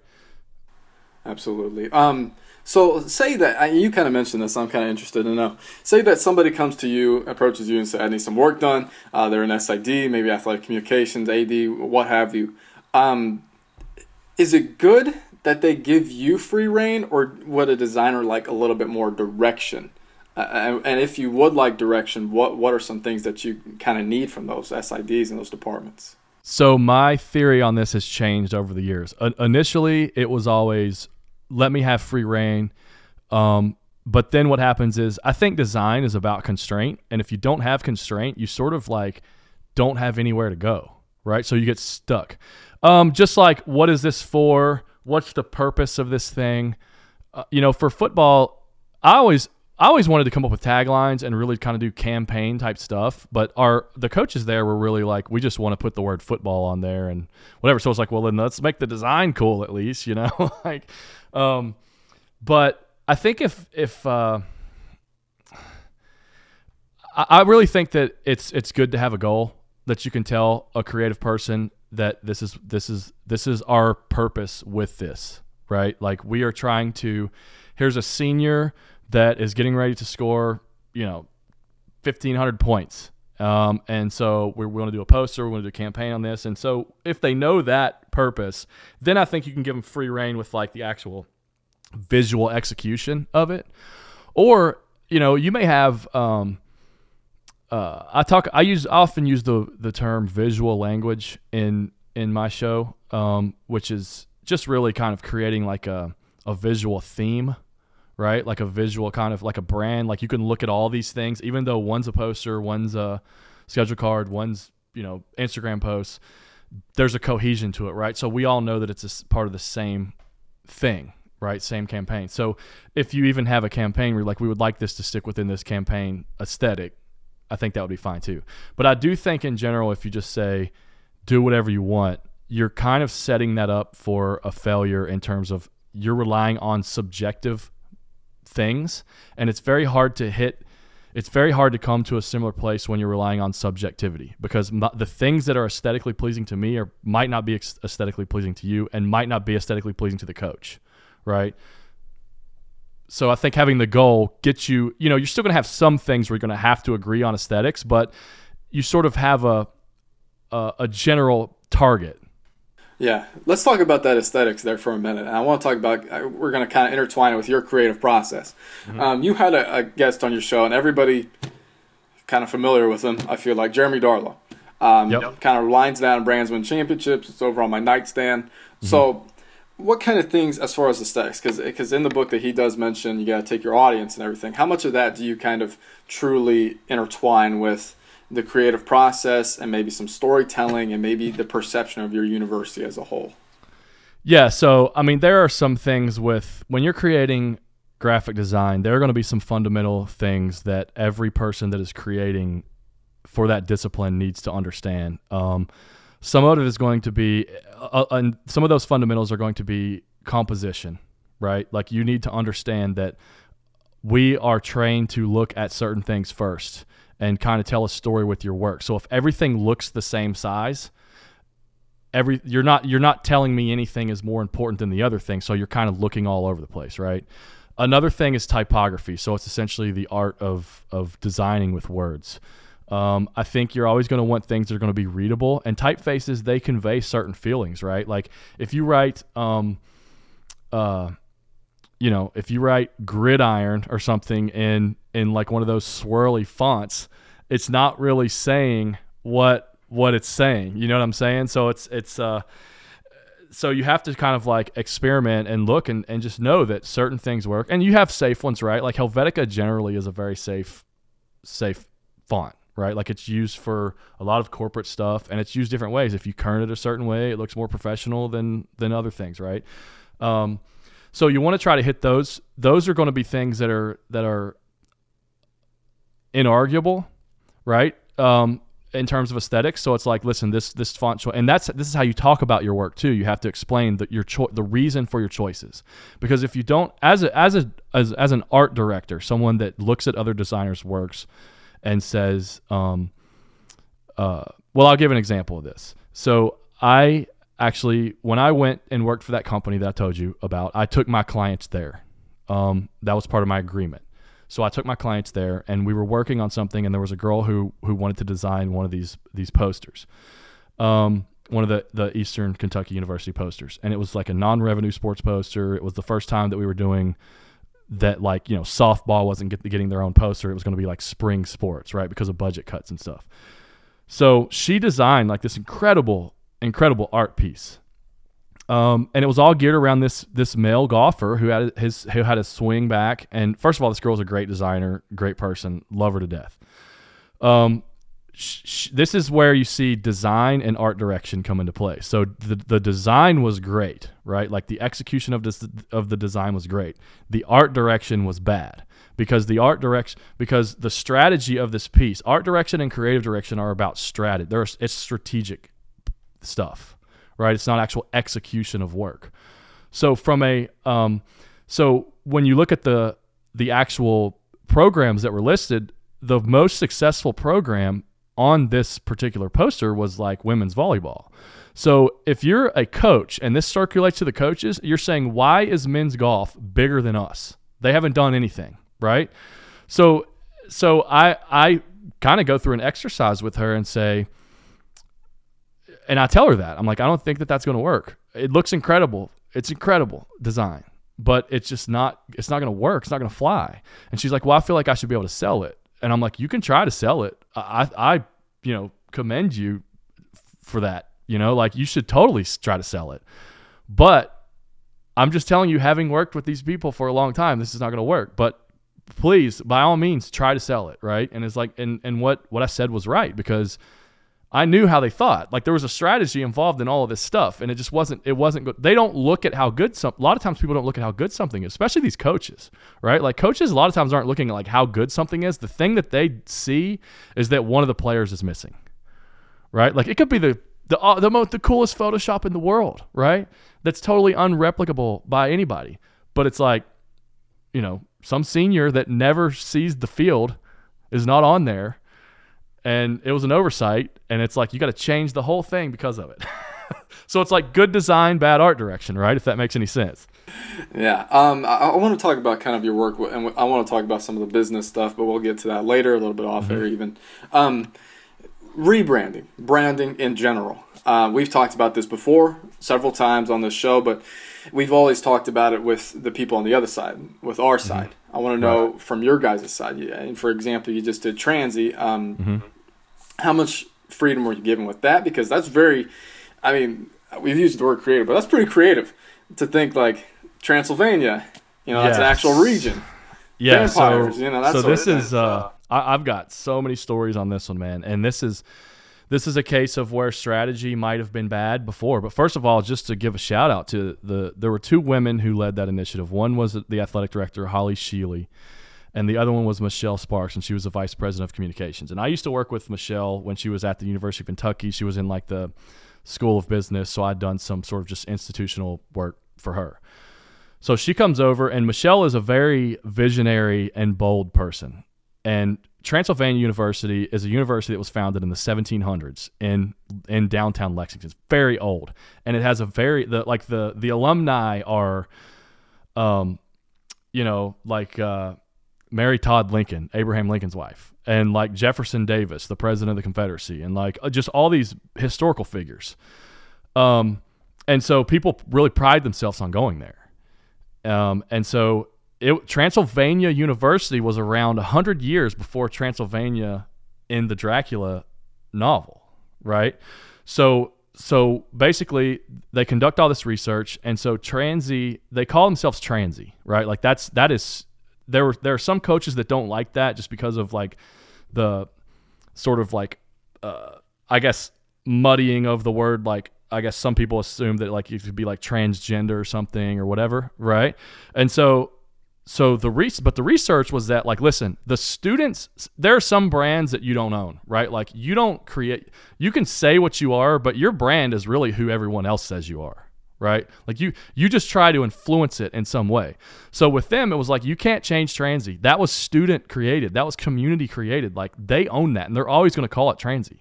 Absolutely. Um, so say that you kind of mentioned this. I'm kind of interested to know. Say that somebody comes to you, approaches you, and says, "I need some work done." Uh, they're an SID, maybe athletic communications, AD, what have you. Um, is it good that they give you free reign, or would a designer like a little bit more direction? Uh, and, if you would like direction, what what are some things that you kind of need from those SIDs and those departments?
So my theory on this has changed over the years. Uh, initially, it was always let me have free reign. Um, but then what happens is I think design is about constraint, and if you don't have constraint, you sort of like don't have anywhere to go, right? So you get stuck. Um, just like what is this for? What's the purpose of this thing? Uh, you know, for football, I always I always wanted to come up with taglines and really kind of do campaign type stuff, but our the coaches there were really like, we just want to put the word football on there and whatever. So it's like, well, then let's make the design cool at least, you know, like. Um, but I think if if uh, I, I really think that it's it's good to have a goal that you can tell a creative person that this is this is this is our purpose with this, right? Like we are trying to. Here's a senior that is getting ready to score, you know, 1,500 points. Um, and so we're, we're going to do a poster, we're going to do a campaign on this. And so if they know that purpose, then I think you can give them free reign with like the actual visual execution of it. Or, you know, you may have, um, uh, I talk, I use, I often use the, the term visual language in, in my show, um, which is just really kind of creating like a, a visual theme right? Like a visual kind of like a brand. Like you can look at all these things, even though one's a poster, one's a schedule card, one's, you know, Instagram posts. There's a cohesion to it, right? So we all know that it's a part of the same thing, right? Same campaign. So if you even have a campaign where like we would like this to stick within this campaign aesthetic, I think that would be fine too. But I do think in general, if you just say do whatever you want, you're kind of setting that up for a failure in terms of you're relying on subjective things and it's very hard to hit it's very hard to come to a similar place when you're relying on subjectivity because the things that are aesthetically pleasing to me might not be aesthetically pleasing to you and might not be aesthetically pleasing to the coach right? So i think having the goal gets you you know you're still going to have some things where you're going to have to agree on aesthetics but you sort of have a a, a general target
yeah, let's talk about that aesthetics there for a minute. And I want to talk about uh, we're going to kind of intertwine it with your creative process. Mm-hmm. Um, you had a, a, guest on your show, and everybody kind of familiar with him. I feel like Jeremy Darlow. Um, yep. Kind of lines down brands win championships. It's over on my nightstand. Mm-hmm. So, what kind of things as far as aesthetics? Because Because in the book that he does mention, you got to take your audience and everything. How much of that do you kind of truly intertwine with? The creative process and maybe some storytelling and maybe the perception of your university as a whole?
Yeah, so I mean, there are some things with when you're creating graphic design, there are going to be some fundamental things that every person that is creating for that discipline needs to understand. Um, some of it is going to be, uh, and some of those fundamentals are going to be composition, right? Like you need to understand that we are trained to look at certain things first and kind of tell a story with your work. So if everything looks the same size, every you're not you're not telling me anything is more important than the other thing. So you're kind of looking all over the place, right? Another thing is typography. So it's essentially the art of of designing with words. Um, I think you're always going to want things that are going to be readable, and typefaces they convey certain feelings, right? Like if you write, um, uh, you know, if you write gridiron or something in in like one of those swirly fonts, it's not really saying what what it's saying. You know what I'm saying? So it's it's uh so you have to kind of like experiment and look and, and just know that certain things work. And you have safe ones, right? Like Helvetica generally is a very safe safe font, right? Like it's used for a lot of corporate stuff and it's used different ways. If you kern it a certain way, it looks more professional than than other things, right? Um, so you want to try to hit those. Those are going to be things that are that are inarguable, right? Um, in terms of aesthetics. So it's like, listen, this this font choice, and that's this is how you talk about your work too. You have to explain that your cho- the reason for your choices, because if you don't, as a as a as as an art director, someone that looks at other designers' works and says, um, uh, well, I'll give an example of this. So I actually, when I went and worked for that company that I told you about, I took my clients there. Um, that was part of my agreement. So I took my clients there, and we were working on something. And there was a girl who who wanted to design one of these these posters, um, one of the the Eastern Kentucky University posters, and it was like a non-revenue sports poster. It was the first time that we were doing that. Like you know, softball wasn't get, getting their own poster. It was going to be like spring sports, right? Because of budget cuts and stuff. So she designed like this incredible incredible art piece. Um, and it was all geared around this this male golfer who had his who had a swing back. And first of all, this girl's a great designer, great person, love her to death. Um, sh- sh- this is where you see design and art direction come into play. So the the design was great, right? Like the execution of this of the design was great. The art direction was bad because the art direction because the strategy of this piece, art direction and creative direction are about strategy. There's it's strategic stuff right? It's not actual execution of work. So from a um, so when you look at the the actual programs that were listed, the most successful program on this particular poster was like women's volleyball. So if you're a coach and this circulates to the coaches, you're saying why is men's golf bigger than us? They haven't done anything, right? So so I I kind of go through an exercise with her and say, and I tell her that I'm like, I don't think that that's going to work. It looks incredible. It's incredible design, but it's just not. It's not going to work. It's not going to fly. And she's like, Well, I feel like I should be able to sell it. And I'm like, You can try to sell it. I, I, you know, commend you for that. You know, like you should totally try to sell it. But I'm just telling you, having worked with these people for a long time, this is not going to work. But please, by all means, try to sell it, right? And it's like, and and what what I said was right because I knew how they thought. Like there was a strategy involved in all of this stuff, and it just wasn't. It wasn't good. They don't look at how good some. A lot of times people don't look at how good something is, especially these coaches, right? Like coaches, a lot of times aren't looking at like how good something is. The thing that they see is that one of the players is missing, right? Like it could be the the uh, the most the coolest Photoshop in the world, right? That's totally unreplicable by anybody. But it's like, you know, some senior that never sees the field is not on there and it was an oversight and it's like you got to change the whole thing because of it. So it's like good design bad art direction right? If that makes any sense.
Yeah um, I, I, want to talk about kind of your work and i want to talk about some of the business stuff but we'll get to that later a little bit off mm-hmm. air even. Um, rebranding branding in general. Uh, we've talked about this before several times on this show but we've always talked about it with the people on the other side with our mm-hmm. side. I want to know right. from your guys' side and for example you just did transy um, mm-hmm how much freedom were you given with that? Because that's very, I mean, we've used the word creative, but that's pretty creative to think like Transylvania. You know, yes. that's an actual region.
Yeah, Vampires, so, you know, that's so this is. Uh, I, I've got so many stories on this one, man, and this is this is a case of where strategy might have been bad before. But first of all, just to give a shout out to the, there were two women who led that initiative. One was the athletic director, Holly Sheilley, and the other one was Michelle Sparks, and she was the vice president of communications. And I used to work with Michelle when she was at the University of Kentucky. She was in like the School of Business, so I'd done some sort of just institutional work for her. So she comes over, and Michelle is a very visionary and bold person. And Transylvania University is a university that was founded in the 1700s in in downtown Lexington. It's very old, and it has a very the like the the alumni are, um, you know, like uh, Mary Todd Lincoln, Abraham Lincoln's wife, and like Jefferson Davis, the president of the Confederacy, and like uh, just all these historical figures. Um, and so people really pride themselves on going there. Um, and so it, Transylvania University was around 100 years before Transylvania in the Dracula novel, right? So so basically they conduct all this research and so transy they call themselves transy, right? Like that's that is there were there are some coaches that don't like that just because of like the sort of like uh, I guess muddying of the word like I guess some people assume that like you could be like transgender or something or whatever, right? And so so the re- but the research was that like listen, the students there are some brands that you don't own, right? Like you don't create you can say what you are, but your brand is really who everyone else says you are right? Like you you just try to influence it in some way. So with them it was like you can't change transy. That was student created. That was community created. Like they own that and they're always going to call it transy.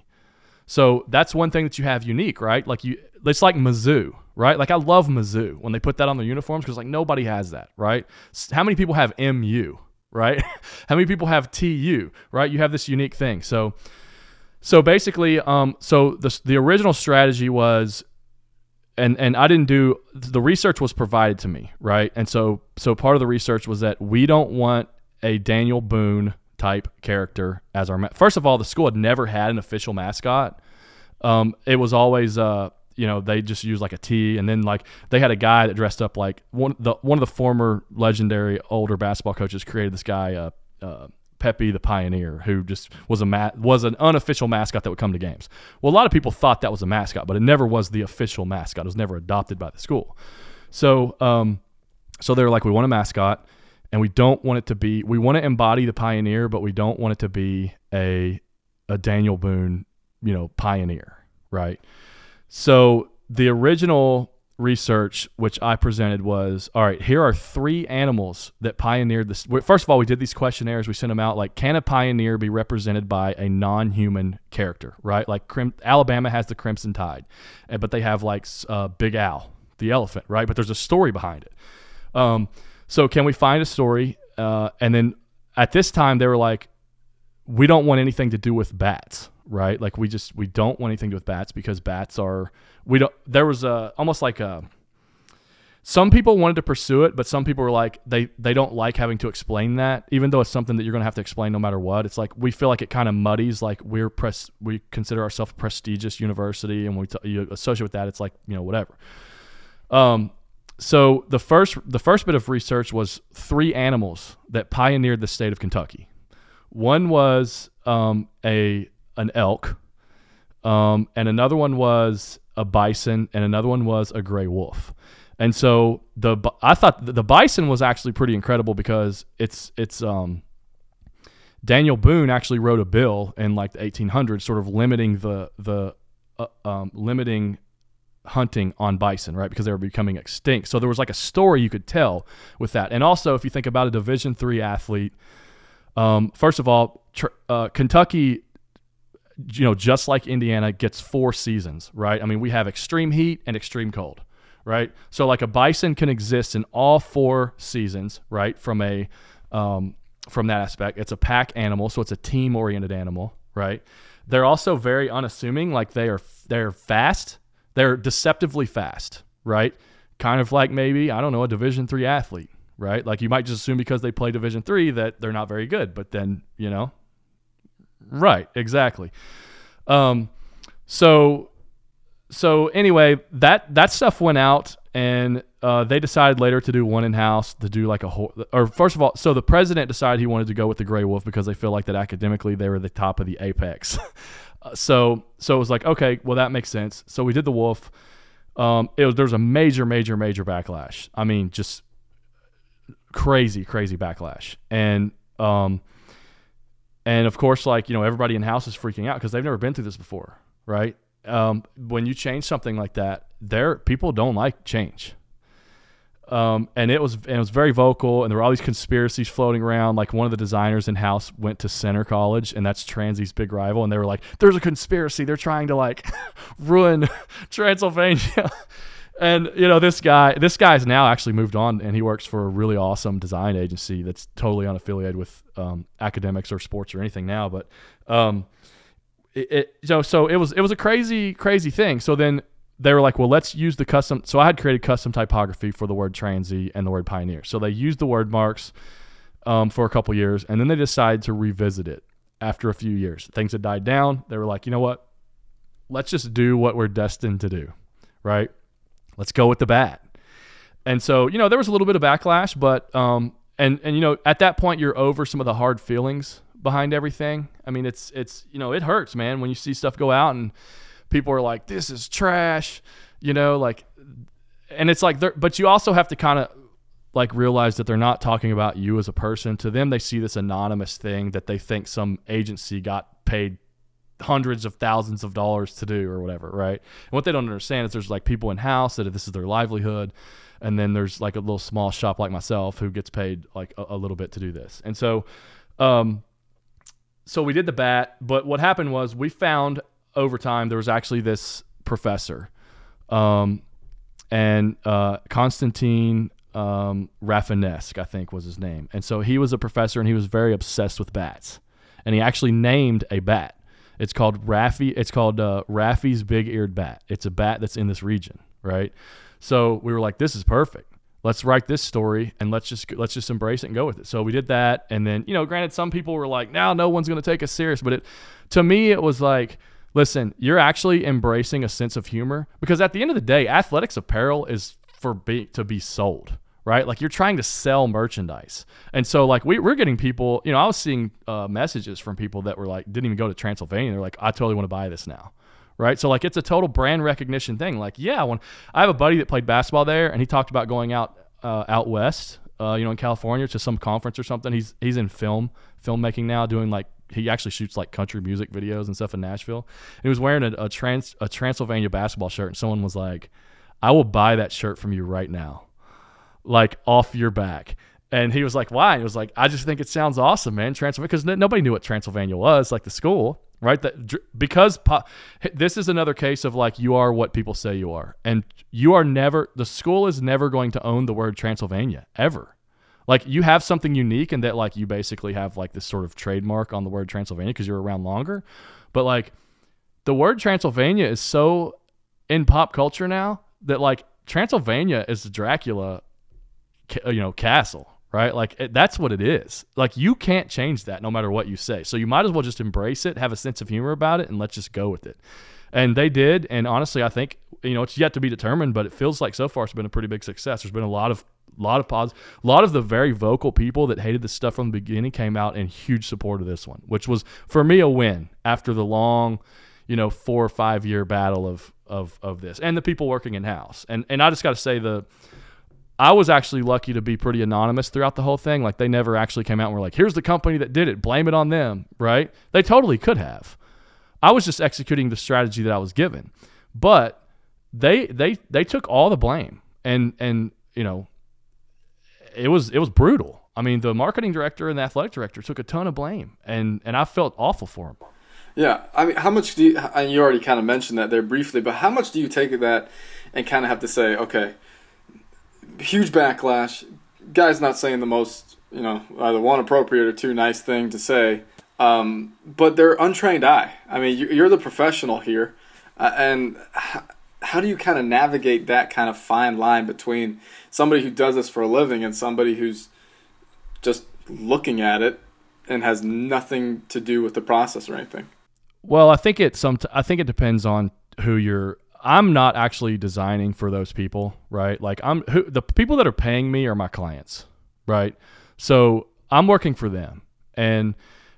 So that's one thing that you have unique, right? Like you it's like Mizzou, right? Like I love Mizzou when they put that on their uniforms because like nobody has that, right? How many people have MU, right? How many people have TU, right? You have this unique thing. So so basically, um, so the the original strategy was and and I didn't do the research was provided to me, right? And so so part of the research was that we don't want a Daniel Boone type character as our ma- first of all, the school had never had an official mascot. Um, it was always uh, you know they just use like a T, and then like they had a guy that dressed up like one the one of the former legendary older basketball coaches created this guy uh, uh, Pepe the Pioneer, who just was a ma- was an unofficial mascot that would come to games. Well, a lot of people thought that was a mascot, but it never was the official mascot. It was never adopted by the school. So um, so they're like, we want a mascot, and we don't want it to be. We want to embody the pioneer, but we don't want it to be a a Daniel Boone, you know, pioneer, right? So the original research which I presented was all right, here are three animals that pioneered this. First of all, we did these questionnaires, we sent them out like, can a pioneer be represented by a non human character, right? Like Crim- Alabama has the Crimson Tide, but they have like uh, Big Al, the elephant, right? But there's a story behind it. Um, so, can we find a story? Uh, and then at this time, they were like, we don't want anything to do with bats, right? Like we just we don't want anything to do with bats because bats are we don't. There was a almost like a. Some people wanted to pursue it, but some people were like they they don't like having to explain that, even though it's something that you're to have to explain no matter what. It's like we feel like it kind of muddies. Like we're press we consider ourselves a prestigious university, and we t- you associate with that. It's like you know whatever. Um, so the first the first bit of research was three animals that pioneered the state of Kentucky. One was um, a an elk, um, and another one was a bison, and another one was a gray wolf. And so the I thought the bison was actually pretty incredible because it's it's um, Daniel Boone actually wrote a bill in like the 1800s, sort of limiting the the uh, um, limiting hunting on bison, right? Because they were becoming extinct. So there was like a story you could tell with that. And also, if you think about a Division three athlete, um, first of all, tr- uh, Kentucky, you know, just like Indiana, gets four seasons, right? I mean, we have extreme heat and extreme cold, right? So like a bison can exist in all four seasons, right? From a um, from that aspect, it's a pack animal, so it's a team oriented animal, right? They're also very unassuming, like they are they're fast they're deceptively fast, right? Kind of like maybe, I don't know, a Division 3 athlete, right? Like you might just assume because they play Division 3 that they're not very good, but then, you know, right, exactly. Um so so anyway, that that stuff went out and uh, they decided later to do one in house to do like a whole or first of all so the president decided he wanted to go with the gray wolf because they feel like that academically they were the top of the apex Uh, so so it was like okay, well that makes sense. So we did the wolf. Um, it was there was a major, major, major backlash. I mean, just crazy, crazy backlash, and um, and of course, like you know, everybody in house is freaking out because they've never been through this before, right? Um, when you change something like that, there people don't like change. Um, and it was and it was very vocal, and there were all these conspiracies floating around. Like one of the designers in house went to Centre College, and that's Transy's big rival, and they were like, "There's a conspiracy. They're trying to like ruin Transylvania." And you know this guy, this guy's now actually moved on, and he works for a really awesome design agency that's totally unaffiliated with um, academics or sports or anything now. But um, it, it so so it was it was a crazy crazy thing. So then they were like, well, let's use the custom. So I had created custom typography for the word transy and the word pioneer. So they used the word marks um, for a couple years, and then they decided to revisit it after a few years. Things had died down. They were like, you know what? Let's just do what we're destined to do, right? Let's go with the bat. And so, you know, there was a little bit of backlash, but um, and and you know, at that point, you're over some of the hard feelings behind everything. I mean, it's it's you know, it hurts, man, when you see stuff go out and people are like, this is trash, you know, like, and it's like, but you also have to kind of like realize that they're not talking about you as a person. To them, they see this anonymous thing that they think some agency got paid hundreds of thousands of dollars to do or whatever, right? And what they don't understand is there's like people in house that this is their livelihood, and then there's like a little small shop like myself who gets paid like a, a little bit to do this. And so, um, so we did the bat, but what happened was we found over time, there was actually this professor, um, and uh, Constantine um, Rafinesque, I think was his name. And so he was a professor, and he was very obsessed with bats. And he actually named a bat. It's called Raffy. It's called uh, Raffy's big-eared bat. It's a bat that's in this region, right? So we were like, this is perfect. Let's write this story and let's just let's just embrace it and go with it. So we did that, and then you know, granted, some people were like, now no one's going to take us serious, but it to me it was like listen, you're actually embracing a sense of humor because at the end of the day, athletics apparel is for be, to be sold, right? Like you're trying to sell merchandise. And so like we, we're getting people, you know, I was seeing uh, messages from people that were like, didn't even go to Transylvania. They're like, I totally want to buy this now. Right. So like it's a total brand recognition thing. Like, yeah, when I have a buddy that played basketball there and he talked about going out, uh, out West, uh, you know, in California to some conference or something. He's, he's in film, filmmaking now doing like he actually shoots like country music videos and stuff in Nashville. And he was wearing a, a trans a Transylvania basketball shirt, and someone was like, "I will buy that shirt from you right now, like off your back." And he was like, "Why?" And he was like, "I just think it sounds awesome, man." Transylvania, because n- nobody knew what Transylvania was, like the school, right? That because po- this is another case of like you are what people say you are, and you are never. The school is never going to own the word Transylvania ever like you have something unique and that like you basically have like this sort of trademark on the word Transylvania because you're around longer. But like the word Transylvania is so in pop culture now that like Transylvania is Dracula, you know, castle, right? Like it, that's what it is. Like you can't change that no matter what you say. So you might as well just embrace it, have a sense of humor about it, and let's just go with it. And they did. And honestly, I think you know it's yet to be determined, but it feels like so far it's been a pretty big success. There's been a lot of lot of pods A lot of the very vocal people that hated this stuff from the beginning came out in huge support of this one, which was for me a win after the long, you know, four or five year battle of of of this and the people working in house. And and I just got to say the. I was actually lucky to be pretty anonymous throughout the whole thing. Like they never actually came out and were like, "Here's the company that did it. Blame it on them." Right? They totally could have. I was just executing the strategy that I was given, but they they they took all the blame and and you know it was it was brutal. I mean, the marketing director and the athletic director took a ton of blame, and and I felt awful for them.
Yeah, I mean, how much do you? And you already kind of mentioned that there briefly, but how much do you take of that and kind of have to say, okay, huge backlash. Guy's not saying the most, you know, either one appropriate or two nice thing to say, um, but they're untrained eye. I mean, you're the professional here, uh, and how do you kind of navigate that kind of fine line between somebody who does this for a living and somebody who's just looking at it and has nothing to do with the process or anything?
Well, I think it some I think it depends on who you're I'm not actually designing for those people, right? Like I'm who, the people that are paying me are my clients, right? So I'm working for them. And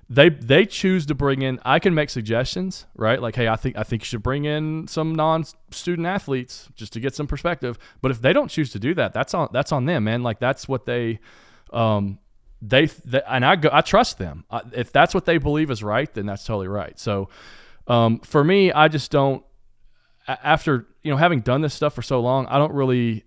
they they choose to bring in i can make suggestions right like hey i think i think you should bring in some non-student athletes just to get some perspective but if they don't choose to do that that's on that's on them man like that's what they um they, they and i go i trust them I, if that's what they believe is right then that's totally right so um for me i just don't after you know having done this stuff for so long i don't really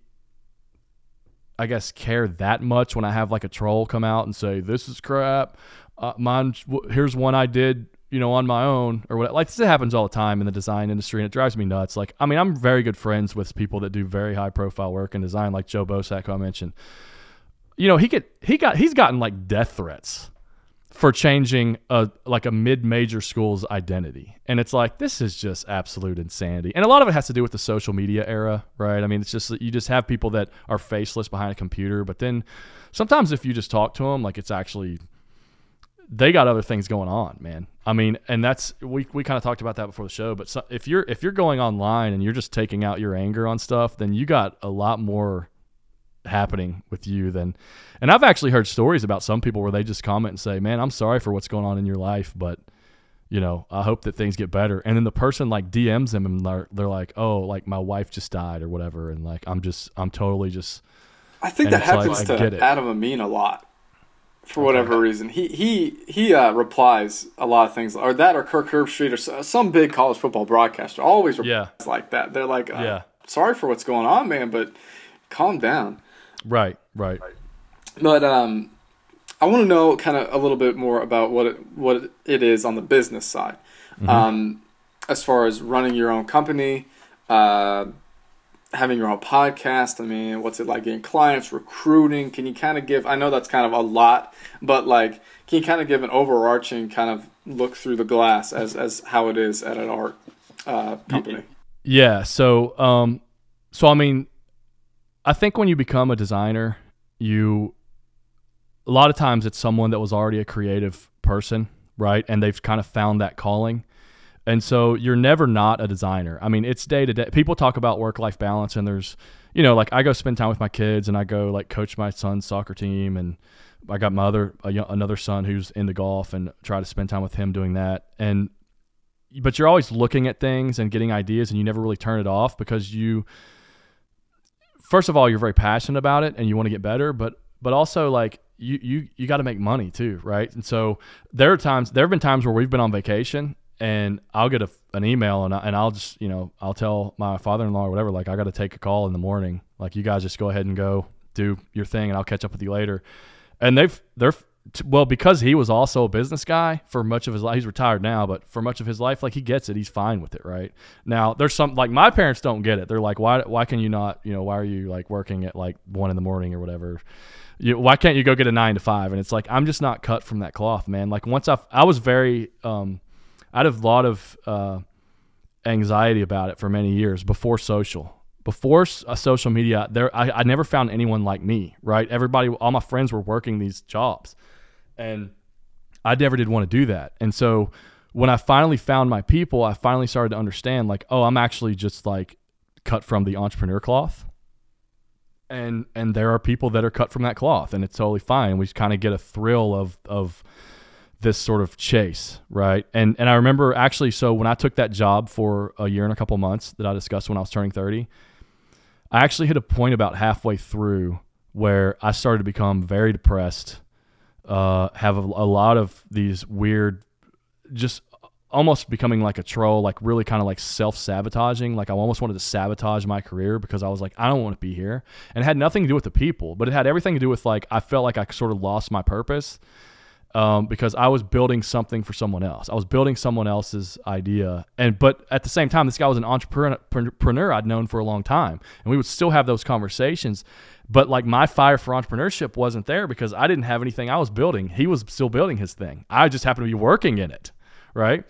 I guess care that much when I have like a troll come out and say this is crap. Uh, mine here's one I did you know on my own or what like this happens all the time in the design industry and it drives me nuts. Like I mean I'm very good friends with people that do very high profile work in design like Joe Bosack who I mentioned. You know he get he got he's gotten like death threats for changing a like a mid-major school's identity and it's like this is just absolute insanity and a lot of it has to do with the social media era right i mean it's just you just have people that are faceless behind a computer but then sometimes if you just talk to them like it's actually they got other things going on, man. I mean, and that's we we kind of talked about that before the show. But so, if you're if you're going online and you're just taking out your anger on stuff, then you got a lot more happening with you then And I've actually heard stories about some people where they just comment and say, "Man, I'm sorry for what's going on in your life, but." You know, I hope that things get better. And then the person like DMs them and they're, they're like, "Oh, like my wife just died or whatever," and like I'm just, I'm totally just.
I think that happens like, to Adam Amin a lot for whatever okay. reason. He he he uh, replies a lot of things, or that, or Kirk Herbstreit, or some big college football broadcaster always replies yeah. like that. They're like, uh, yeah, sorry for what's going on, man, but calm down.
Right, right.
But um, I want to know kind of a little bit more about what it, what it is on the business side, mm-hmm. um, as far as running your own company. Uh, having your own podcast? I mean, what's it like getting clients, recruiting? Can you kind of give? I know that's kind of a lot, but like, can you kind of give an overarching kind of look through the glass as as how it is at an art uh, company?
Yeah. So, um, so I mean, I think when you become a designer, you a lot of times it's someone that was already a creative person, right? And they've kind of found that calling. And so you're never not a designer. I mean, it's day to day. People talk about work life balance, and there's, you know, like I go spend time with my kids, and I go like coach my son's soccer team, and I got my other another son who's into golf, and try to spend time with him doing that. And but you're always looking at things and getting ideas, and you never really turn it off because you, first of all, you're very passionate about it, and you want to get better, but but also like you you you got to make money too, right? And so there are times there have been times where we've been on vacation and I'll get a, an email and, I, and I'll just, you know, I'll tell my father-in-law or whatever, like I got to take a call in the morning. Like you guys just go ahead and go do your thing and I'll catch up with you later. And they've, they're, well, because he was also a business guy for much of his life, he's retired now, but for much of his life, like he gets it. He's fine with it. Right now, there's some, like my parents don't get it. They're like, why, why can you not, you know, why are you like working at like one in the morning or whatever? You, why can't you go get a nine to five? And it's like, I'm just not cut from that cloth, man. Like once I, I was very, um, I had a lot of uh, anxiety about it for many years before social. Before uh, social media, there I, I never found anyone like me. Right, everybody, all my friends were working these jobs, and I never did want to do that. And so when I finally found my people, I finally started to understand like, oh, I'm actually just like cut from the entrepreneur cloth. And and there are people that are cut from that cloth and it's totally fine. We kind of get a thrill of of this sort of chase, right? And and I remember actually, so when I took that job for a year and a couple months that I discussed when I was turning thirty, I actually hit a point about halfway through where I started to become very depressed, uh, have a, a lot of these weird, just almost becoming like a troll, like really kind of like self sabotaging. Like I almost wanted to sabotage my career because I was like, I don't want to be here. And it had nothing to do with the people, but it had everything to do with like, I felt like I sort of lost my purpose um, because I was building something for someone else. I was building someone else's idea, and but at the same time, this guy was an entrepreneur I'd known for a long time, and we would still have those conversations. But like my fire for entrepreneurship wasn't there because I didn't have anything I was building. He was still building his thing. I just happened to be working in it, right?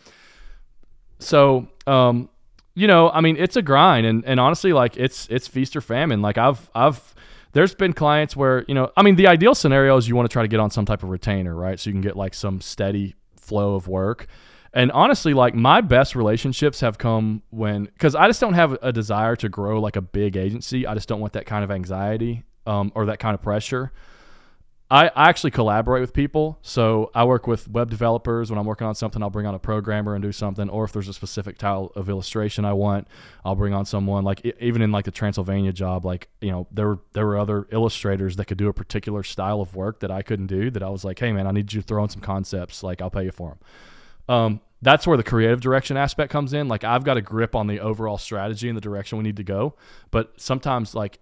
So, um, you know, I mean, it's a grind, and and honestly, like it's it's feast or famine. Like I've I've there's been clients where, you know, I mean, the ideal scenario is you want to try to get on some type of retainer, right? So you can get like some steady flow of work. And honestly, like my best relationships have come when, because I just don't have a desire to grow like a big agency. I just don't want that kind of anxiety um, or that kind of pressure. I, I actually collaborate with people. So I work with web developers. When I'm working on something, I'll bring on a programmer and do something. Or if there's a specific style of illustration I want, I'll bring on someone. Like even in like the Transylvania job, like you know there were there were other illustrators that could do a particular style of work that I couldn't do. That I was like, hey man, I need you to throw in some concepts. Like I'll pay you for them. Um, that's where the creative direction aspect comes in. Like I've got a grip on the overall strategy and the direction we need to go, but sometimes like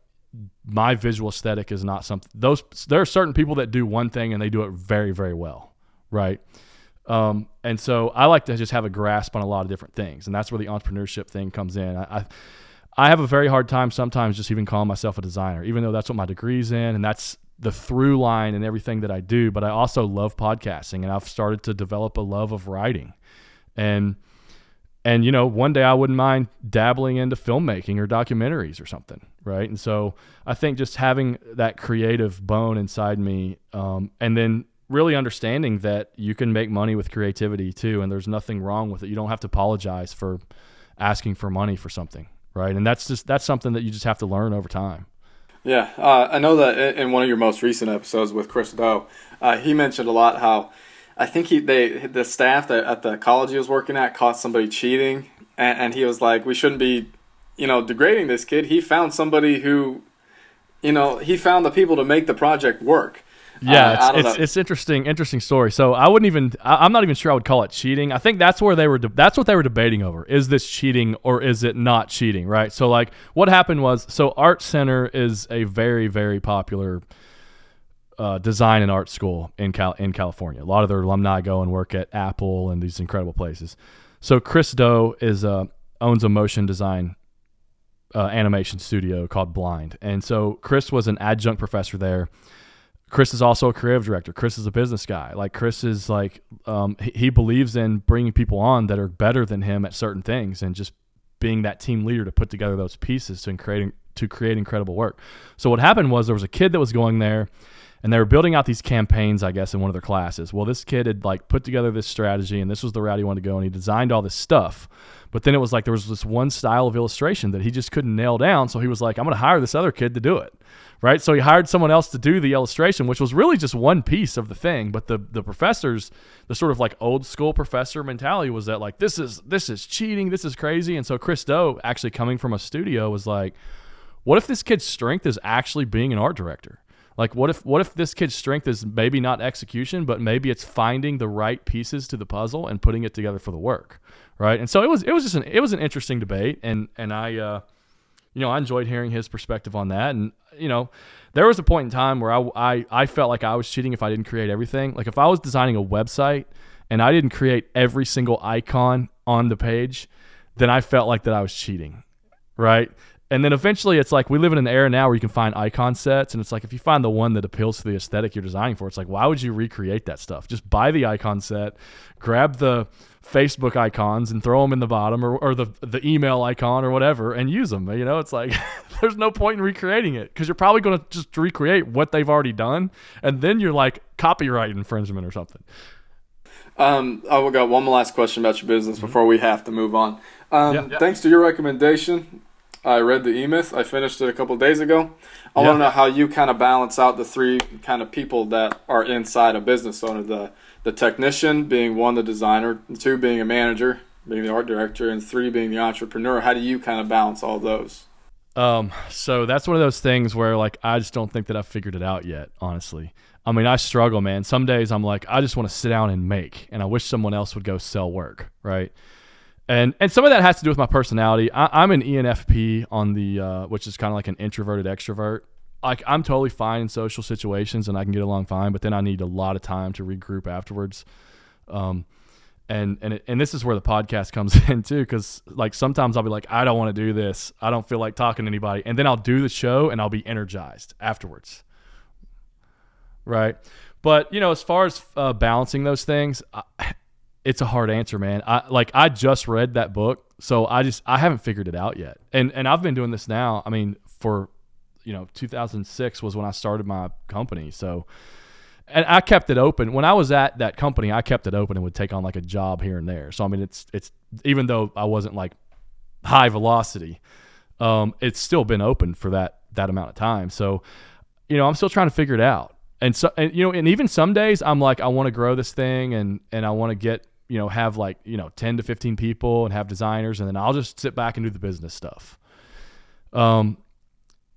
my visual aesthetic is not something those there are certain people that do one thing and they do it very very well right? Um, and so i like to just have a grasp on a lot of different things and that's where the entrepreneurship thing comes in. I, I, I have a very hard time sometimes just even calling myself a designer even though that's what my degree's in and that's the through line and everything that i do but i also love podcasting and i've started to develop a love of writing. And and you know one day i wouldn't mind dabbling into filmmaking or documentaries or something right? And so i think just having that creative bone inside me um, and then really understanding that you can make money with creativity too and there's nothing wrong with it. You don't have to apologize for asking for money for something right? And that's just that's something that you just have to learn over time.
Yeah uh, i know that in one of your most recent episodes with chris Do, uh, he mentioned a lot how I think he they the staff that at the college he was working at caught somebody cheating, and, and he was like, "We shouldn't be, you know, degrading this kid." He found somebody who, you know, he found the people to make the project work.
Yeah, uh, it's, it's, it's, interesting, interesting story. So I wouldn't even, I, am not even sure I would call it cheating. I think that's where they were, de- that's what they were debating over. Is this cheating or is it not cheating? Right. So like what happened was, so Art Center is a very, very popular uh, design and art school in Cal- in California. A lot of their alumni go and work at Apple and these incredible places. So Chris Do is uh, owns a motion design uh, animation studio called Blind, and so Chris was an adjunct professor there. Chris is also a creative director. Chris is a business guy. Like Chris is like um, he, he believes in bringing people on that are better than him at certain things, and just being that team leader to put together those pieces to create to create incredible work. So what happened was there was a kid that was going there and they were building out these campaigns, I guess, in one of their classes. Well, this kid had like put together this strategy, and this was the route he wanted to go, and he designed all this stuff. But then it was like there was this one style of illustration that he just couldn't nail down. So he was like, I'm going to hire this other kid to do it. Right. So he hired someone else to do the illustration, which was really just one piece of the thing. But the, the professors, the sort of like old school professor mentality was that like, this is, this is cheating. This is crazy. And so Chris Do actually coming from a studio was like, what if this kid's strength is actually being an art director? Like what if what if this kid's strength is maybe not execution, but maybe it's finding the right pieces to the puzzle and putting it together for the work, right? And so it was it was just an it was an interesting debate, and and I, uh, you know, I enjoyed hearing his perspective on that, and you know, there was a point in time where I I, I felt like I was cheating if I didn't create everything. Like if I was designing a website and I didn't create every single icon on the page, then I felt like that I was cheating, right? And then eventually it's like we live in an era now where you can find icon sets and it's like if you find the one that appeals to the aesthetic you're designing for it's like why would you recreate that stuff just buy the icon set grab the facebook icons and throw them in the bottom or, or the, the email icon or whatever and use them you know it's like there's no point in recreating it because you're probably going to just recreate what they've already done and then you're like copyright infringement or something
um, I got one last question about your business mm-hmm. before we have to move on. Um, yeah, yeah. Thanks to your recommendation, I read the E Myth. I finished it a couple days ago. I want to know how you kind of balance out the three kind of people that are inside a business owner the the technician being one, the designer, two being a manager, being the art director, and three being the entrepreneur. How do you kind of balance all those?
Um, so that's one of those things where like I just don't think that I've figured it out yet, honestly. I mean, I struggle, man. Some days I'm like, I just want to sit down and make, and I wish someone else would go sell work, right? And and some of that has to do with my personality. I, am an ENFP on the uh, which is kind of like an introverted extrovert. Like I'm totally fine in social situations and I can get along fine, but then I need a lot of time to regroup afterwards. Um, and and it, and this is where the podcast comes in too, because like sometimes I'll be like, I don't want to do this, I don't feel like talking to anybody, and then I'll do the show and I'll be energized afterwards. Right, but you know, as far as uh, balancing those things, I, it's a hard answer, man. I like I just read that book, so I just I haven't figured it out yet. And and I've been doing this now. I mean, for you know, 2006 was when I started my company. So and I kept it open. When I was at that company, I kept it open and would take on like a job here and there. So I mean, it's it's even though I wasn't like high velocity, um, it's still been open for that that amount of time. So, you know, I'm still trying to figure it out. And so, and you know, and even some days I'm like, I want to grow this thing and and I want to get you know, have like, you know, 10 to 15 people and have designers, and then I'll just sit back and do the business stuff. Um,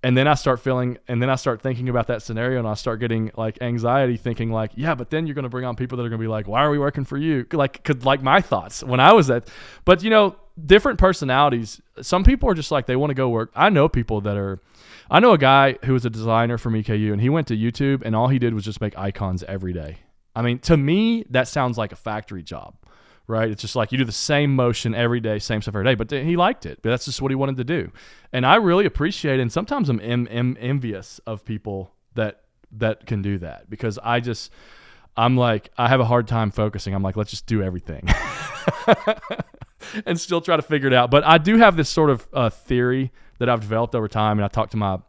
and then I start feeling, and then I start thinking about that scenario, and I start getting like anxiety, thinking like, yeah, but then you're going to bring on people that are going to be like, why are we working for you? Like, could like my thoughts when I was at, but you know, different personalities. Some people are just like they want to go work. I know people that are. I know a guy who was a designer from EKU, and he went to YouTube, and all he did was just make icons every day. I mean, to me, that sounds like a factory job right? It's just like you do the same motion every day, same stuff every day. But he liked it. But that's just what he wanted to do. And I really appreciate. And sometimes I'm em- em- envious of people that that can do that because I just I'm like I have a hard time focusing. I'm like let's just do everything. and still try to figure it out. But I do have this sort of uh, theory that I've developed over time, and I talked to my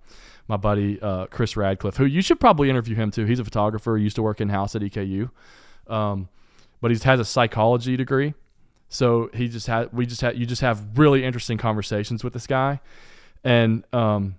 my buddy uh, Chris Radcliffe, who you should probably interview him too. He's a photographer. He used to work in house at EKU. Um, but he has a psychology degree. So he just had we just had you just have really interesting conversations with this guy, and um,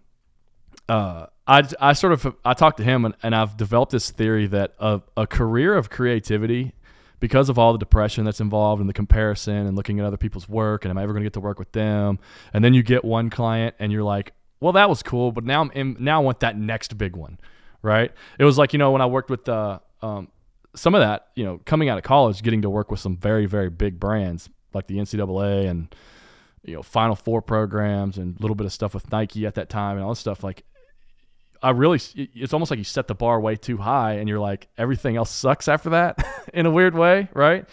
uh, I I sort of I talked to him and, and I've developed this theory that a, a career of creativity because of all the depression that's involved in the comparison and looking at other people's work and am I ever going to get to work with them? And then you get one client and you're like well that was cool but now I'm in, now I want that next big one right? It was like you know when I worked with uh, um, some of that, you know, coming out of college, getting to work with some very, very big brands like the NCAA and, you know, Final Four programs and a little bit of stuff with Nike at that time and all this stuff. Like, I really, it's almost like you set the bar way too high and you're like, everything else sucks after that in a weird way, right?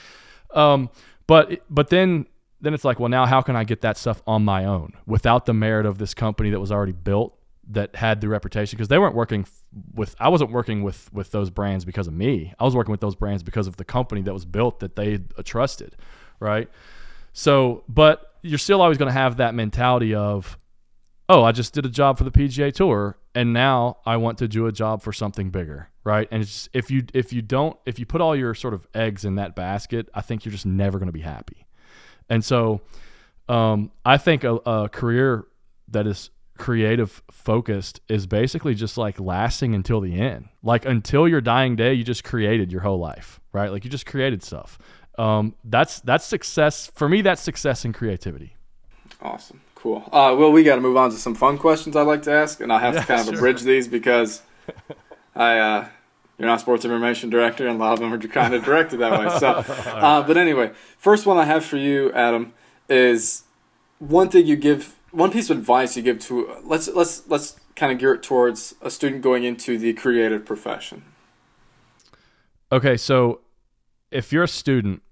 Um, but, but then, then it's like, well, now how can I get that stuff on my own without the merit of this company that was already built that had the reputation because they weren't working with I wasn't working with with those brands because of me. I was working with those brands because of the company that was built that they trusted, right? So, but you're still always going to have that mentality of oh, I just did a job for the PGA Tour, and now I want to do a job for something bigger, right? And it's if you if you don't if you put all your sort of eggs in that basket, I think you're just never going to be happy. And so, um, I think a, a career that is creative focused is basically just like lasting until the end. Like until your dying day, you just created your whole life, right? Like you just created stuff. Um, that's that's success for me. That's success in creativity.
Awesome, cool. Uh, well, we got to move on to some fun questions I'd like to ask, and I have yeah, to kind of sure. abridge these because I uh, you're not sports information director, and a lot of them are kind of directed that way. So, uh, but anyway, first one I have for you, Adam, is one thing you give one piece of advice you give to let's let's let's kind of gear it towards a student going into the creative profession.
Okay, so if you're a student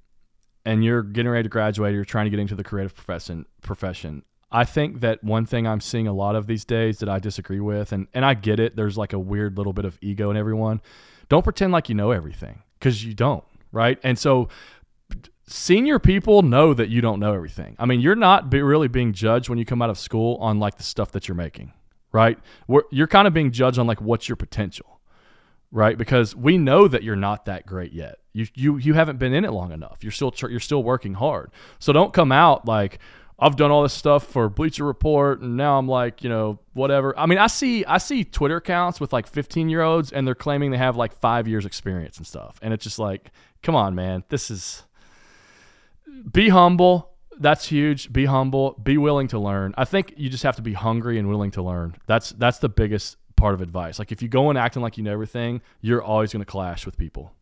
and you're getting ready to graduate, you're trying to get into the creative profession profession. I think that one thing I'm seeing a lot of these days that I disagree with, and, and I get it, there's like a weird little bit of ego in everyone. Don't pretend like you know everything because you don't, right? And so senior people know that you don't know everything. I mean, you're not be really being judged when you come out of school on like the stuff that you're making, right? We're, you're kind of being judged on like what's your potential, right? Because we know that you're not that great yet. You you you haven't been in it long enough. You're still you're still working hard. So don't come out like I've done all this stuff for Bleacher Report and now I'm like, you know, whatever. I mean, I see I see Twitter accounts with like 15 year olds and they're claiming they have like five years experience and stuff. And it's just like, come on, man. This is be humble. That's huge. Be humble. Be willing to learn. I think you just have to be hungry and willing to learn. That's that's the biggest part of advice. Like if you go in acting like you know everything, you're always going to clash with people.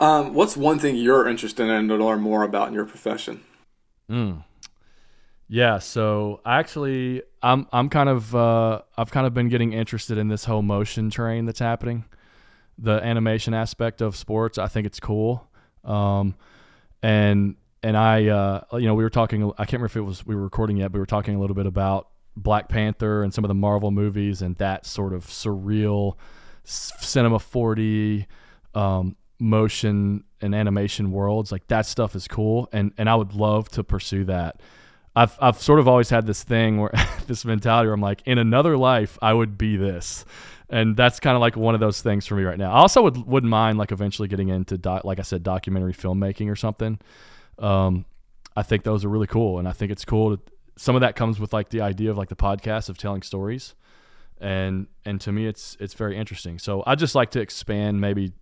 Um, what's one thing you're interested in to learn more about in your profession?
Mm. Yeah, so actually, I'm I'm kind of uh, I've kind of been getting interested in this whole motion train that's happening, the animation aspect of sports. I think it's cool, um, and and I, uh, you know, we were talking. I can't remember if it was we were recording yet, but we were talking a little bit about Black Panther and some of the Marvel movies and that sort of surreal cinema 4D um, motion and animation worlds. Like that stuff is cool, and and I would love to pursue that. I've I've sort of always had this thing where this mentality where I'm like, in another life, I would be this. And that's kind of like one of those things for me right now. I also would wouldn't mind like eventually getting into doc, like I said, documentary filmmaking or something. Um, I think those are really cool, and I think it's cool. To, some of that comes with like the idea of like the podcast of telling stories, and and to me, it's it's very interesting. So I just like to expand maybe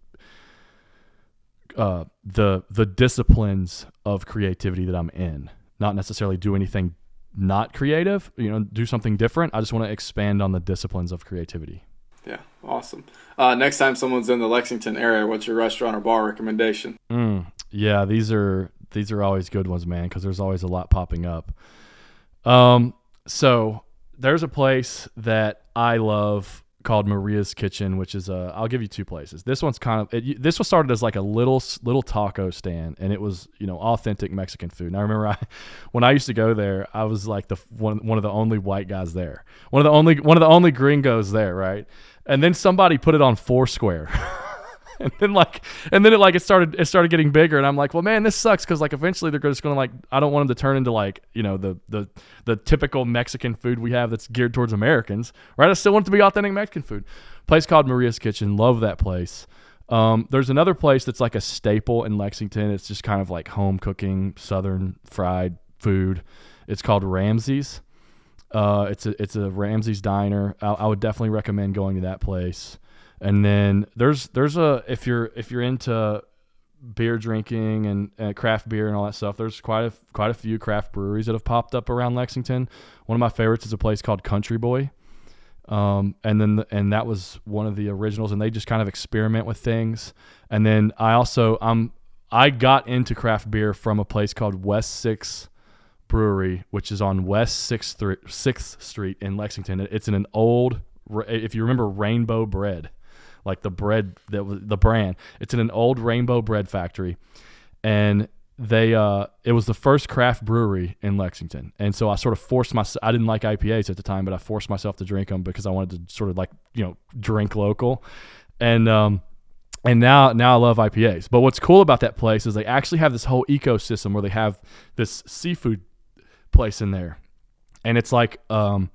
uh, the the disciplines of creativity that I'm in, not necessarily do anything not creative. You know, do something different. I just want to expand on the disciplines of creativity.
Yeah, awesome. Uh, next time someone's in the Lexington area, what's your restaurant or bar recommendation?
Mm, yeah, these are these are always good ones, man, because there's always a lot popping up. Um, so there's a place that I love called Maria's Kitchen, which is a. I'll give you two places. This one's kind of. It, this was started as like a little little taco stand, and it was you know authentic Mexican food. And I remember I, when I used to go there, I was like the one one of the only white guys there, one of the only one of the only gringos there, right? And then somebody put it on Foursquare. and then like and then it like it started it started getting bigger and i'm like well man this sucks because like eventually they're just gonna like i don't want them to turn into like you know the the the typical mexican food we have that's geared towards americans right? I still want it to be authentic mexican food. Place called maria's kitchen. Love that place. Um, there's another place that's like a staple in lexington. It's just kind of like home cooking southern fried food. It's called ramsey's. Uh, it's a it's a Ramsey's diner. I, I would definitely recommend going to that place. And then there's there's a if you're if you're into beer drinking and, and, craft beer and all that stuff, there's quite a quite a few craft breweries that have popped up around Lexington. One of my favorites is a place called Country Boy. Um, and then the, and that was one of the originals, and they just kind of experiment with things. And then I also I'm I got into craft beer from a place called West Six Brewery, which is on West Sixth Sixth Street in Lexington. It's in an old, if you remember Rainbow Bread like the bread that was the brand. It's in an old Rainbow Bread factory, and they uh it was the first craft brewery in Lexington. And so I sort of forced myself I didn't like IPAs at the time, but I forced myself to drink them because I wanted to sort of like, you know, drink local. And um and now now I love IPAs. But what's cool about that place is they actually have this whole ecosystem where they have this seafood place in there. And it's like um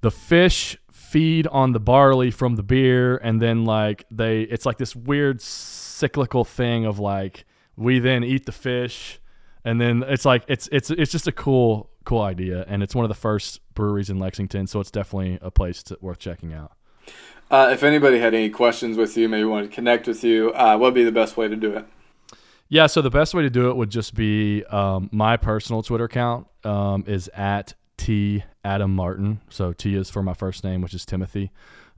the fish feed on the barley from the beer and then like they it's like this weird cyclical thing of like we then eat the fish and then it's like it's it's it's just a cool cool idea and it's one of the first breweries in Lexington so it's definitely a place to, worth checking out.
Uh, if anybody had any questions with you, maybe want to connect with you, uh, what would be the best way to do it?
Yeah, so the best way to do it would just be um, my personal Twitter account um, is at T Adam Martin. So T is for my first name, which is Timothy.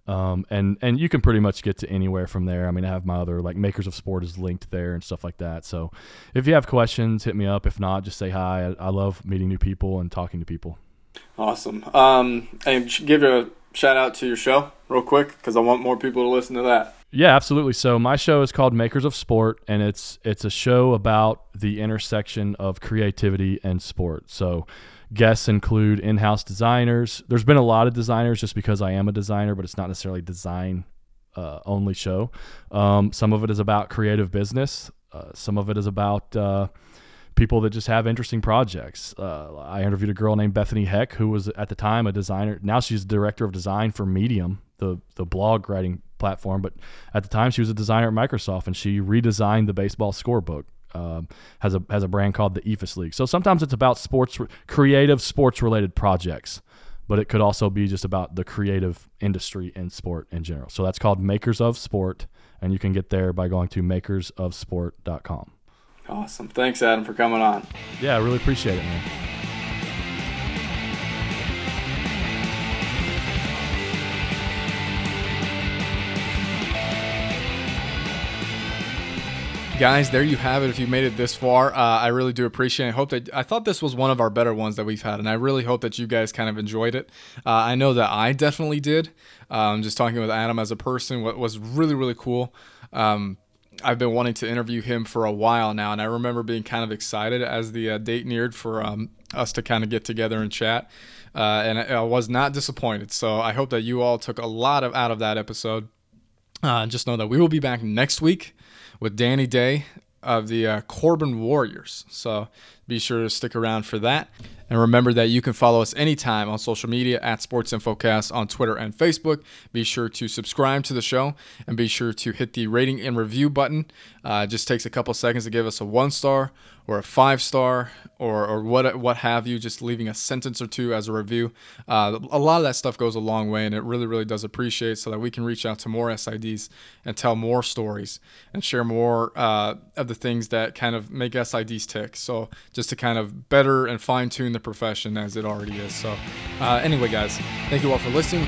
Um, and and you can pretty much get to anywhere from there. I mean, I have my other like Makers of Sport is linked there and stuff like that. So if you have questions, hit me up. If not, just say hi. I, I love meeting new people and talking to people.
Awesome. Um, and give a shout out to your show real quick because I want more people to listen to that.
Yeah, absolutely. So my show is called Makers of Sport, and it's it's a show about the intersection of creativity and sport. So guests include in-house designers. There's been a lot of designers just because I am a designer, but it's not necessarily design uh, only show. Um, some of it is about creative business. Uh, some of it is about uh, people that just have interesting projects. Uh, I interviewed a girl named Bethany Heck, who was at the time a designer. Now she's director of design for Medium, the the blog writing platform. But at the time, she was a designer at Microsoft, and she redesigned the baseball scorebook. Um, has a has a brand called the Eephus League. So sometimes it's about sports, creative sports related projects, but it could also be just about the creative industry and sport in general. So that's called Makers of Sport, and you can get there by going to makersofsport.com.
Awesome. Thanks, Adam, for coming on.
Yeah, I really appreciate it, man.
Guys there you have it if you made it this far uh, i really do appreciate it i hope that i thought this was one of our better ones that we've had and i really hope that you guys kind of enjoyed it uh, i know that i definitely did um, just talking with adam as a person what was really really cool um, I've been wanting to interview him for a while now, and I remember being kind of excited as the uh, date neared for um, us to kind of get together and chat. Uh, and I, I, was not disappointed. So I hope that you all took a lot of out of that episode. Uh, just know that we will be back next week with Danny Day of the uh, Corbin Warriors. So be sure to stick around for that. And remember that you can follow us anytime on social media at Sports Infocast on Twitter and Facebook. Be sure to subscribe to the show and be sure to hit the rating and review button. Uh, it just takes a couple seconds to give us a one star or a five star or, or what what have you, just leaving a sentence or two as a review. Uh, a lot of that stuff goes a long way, and it really, really does appreciate so that we can reach out to more SIDs and tell more stories and share more uh, of the things that kind of make SIDs tick. So just to kind of better and fine tune the profession as it already is. So uh, anyway, guys, thank you all for listening.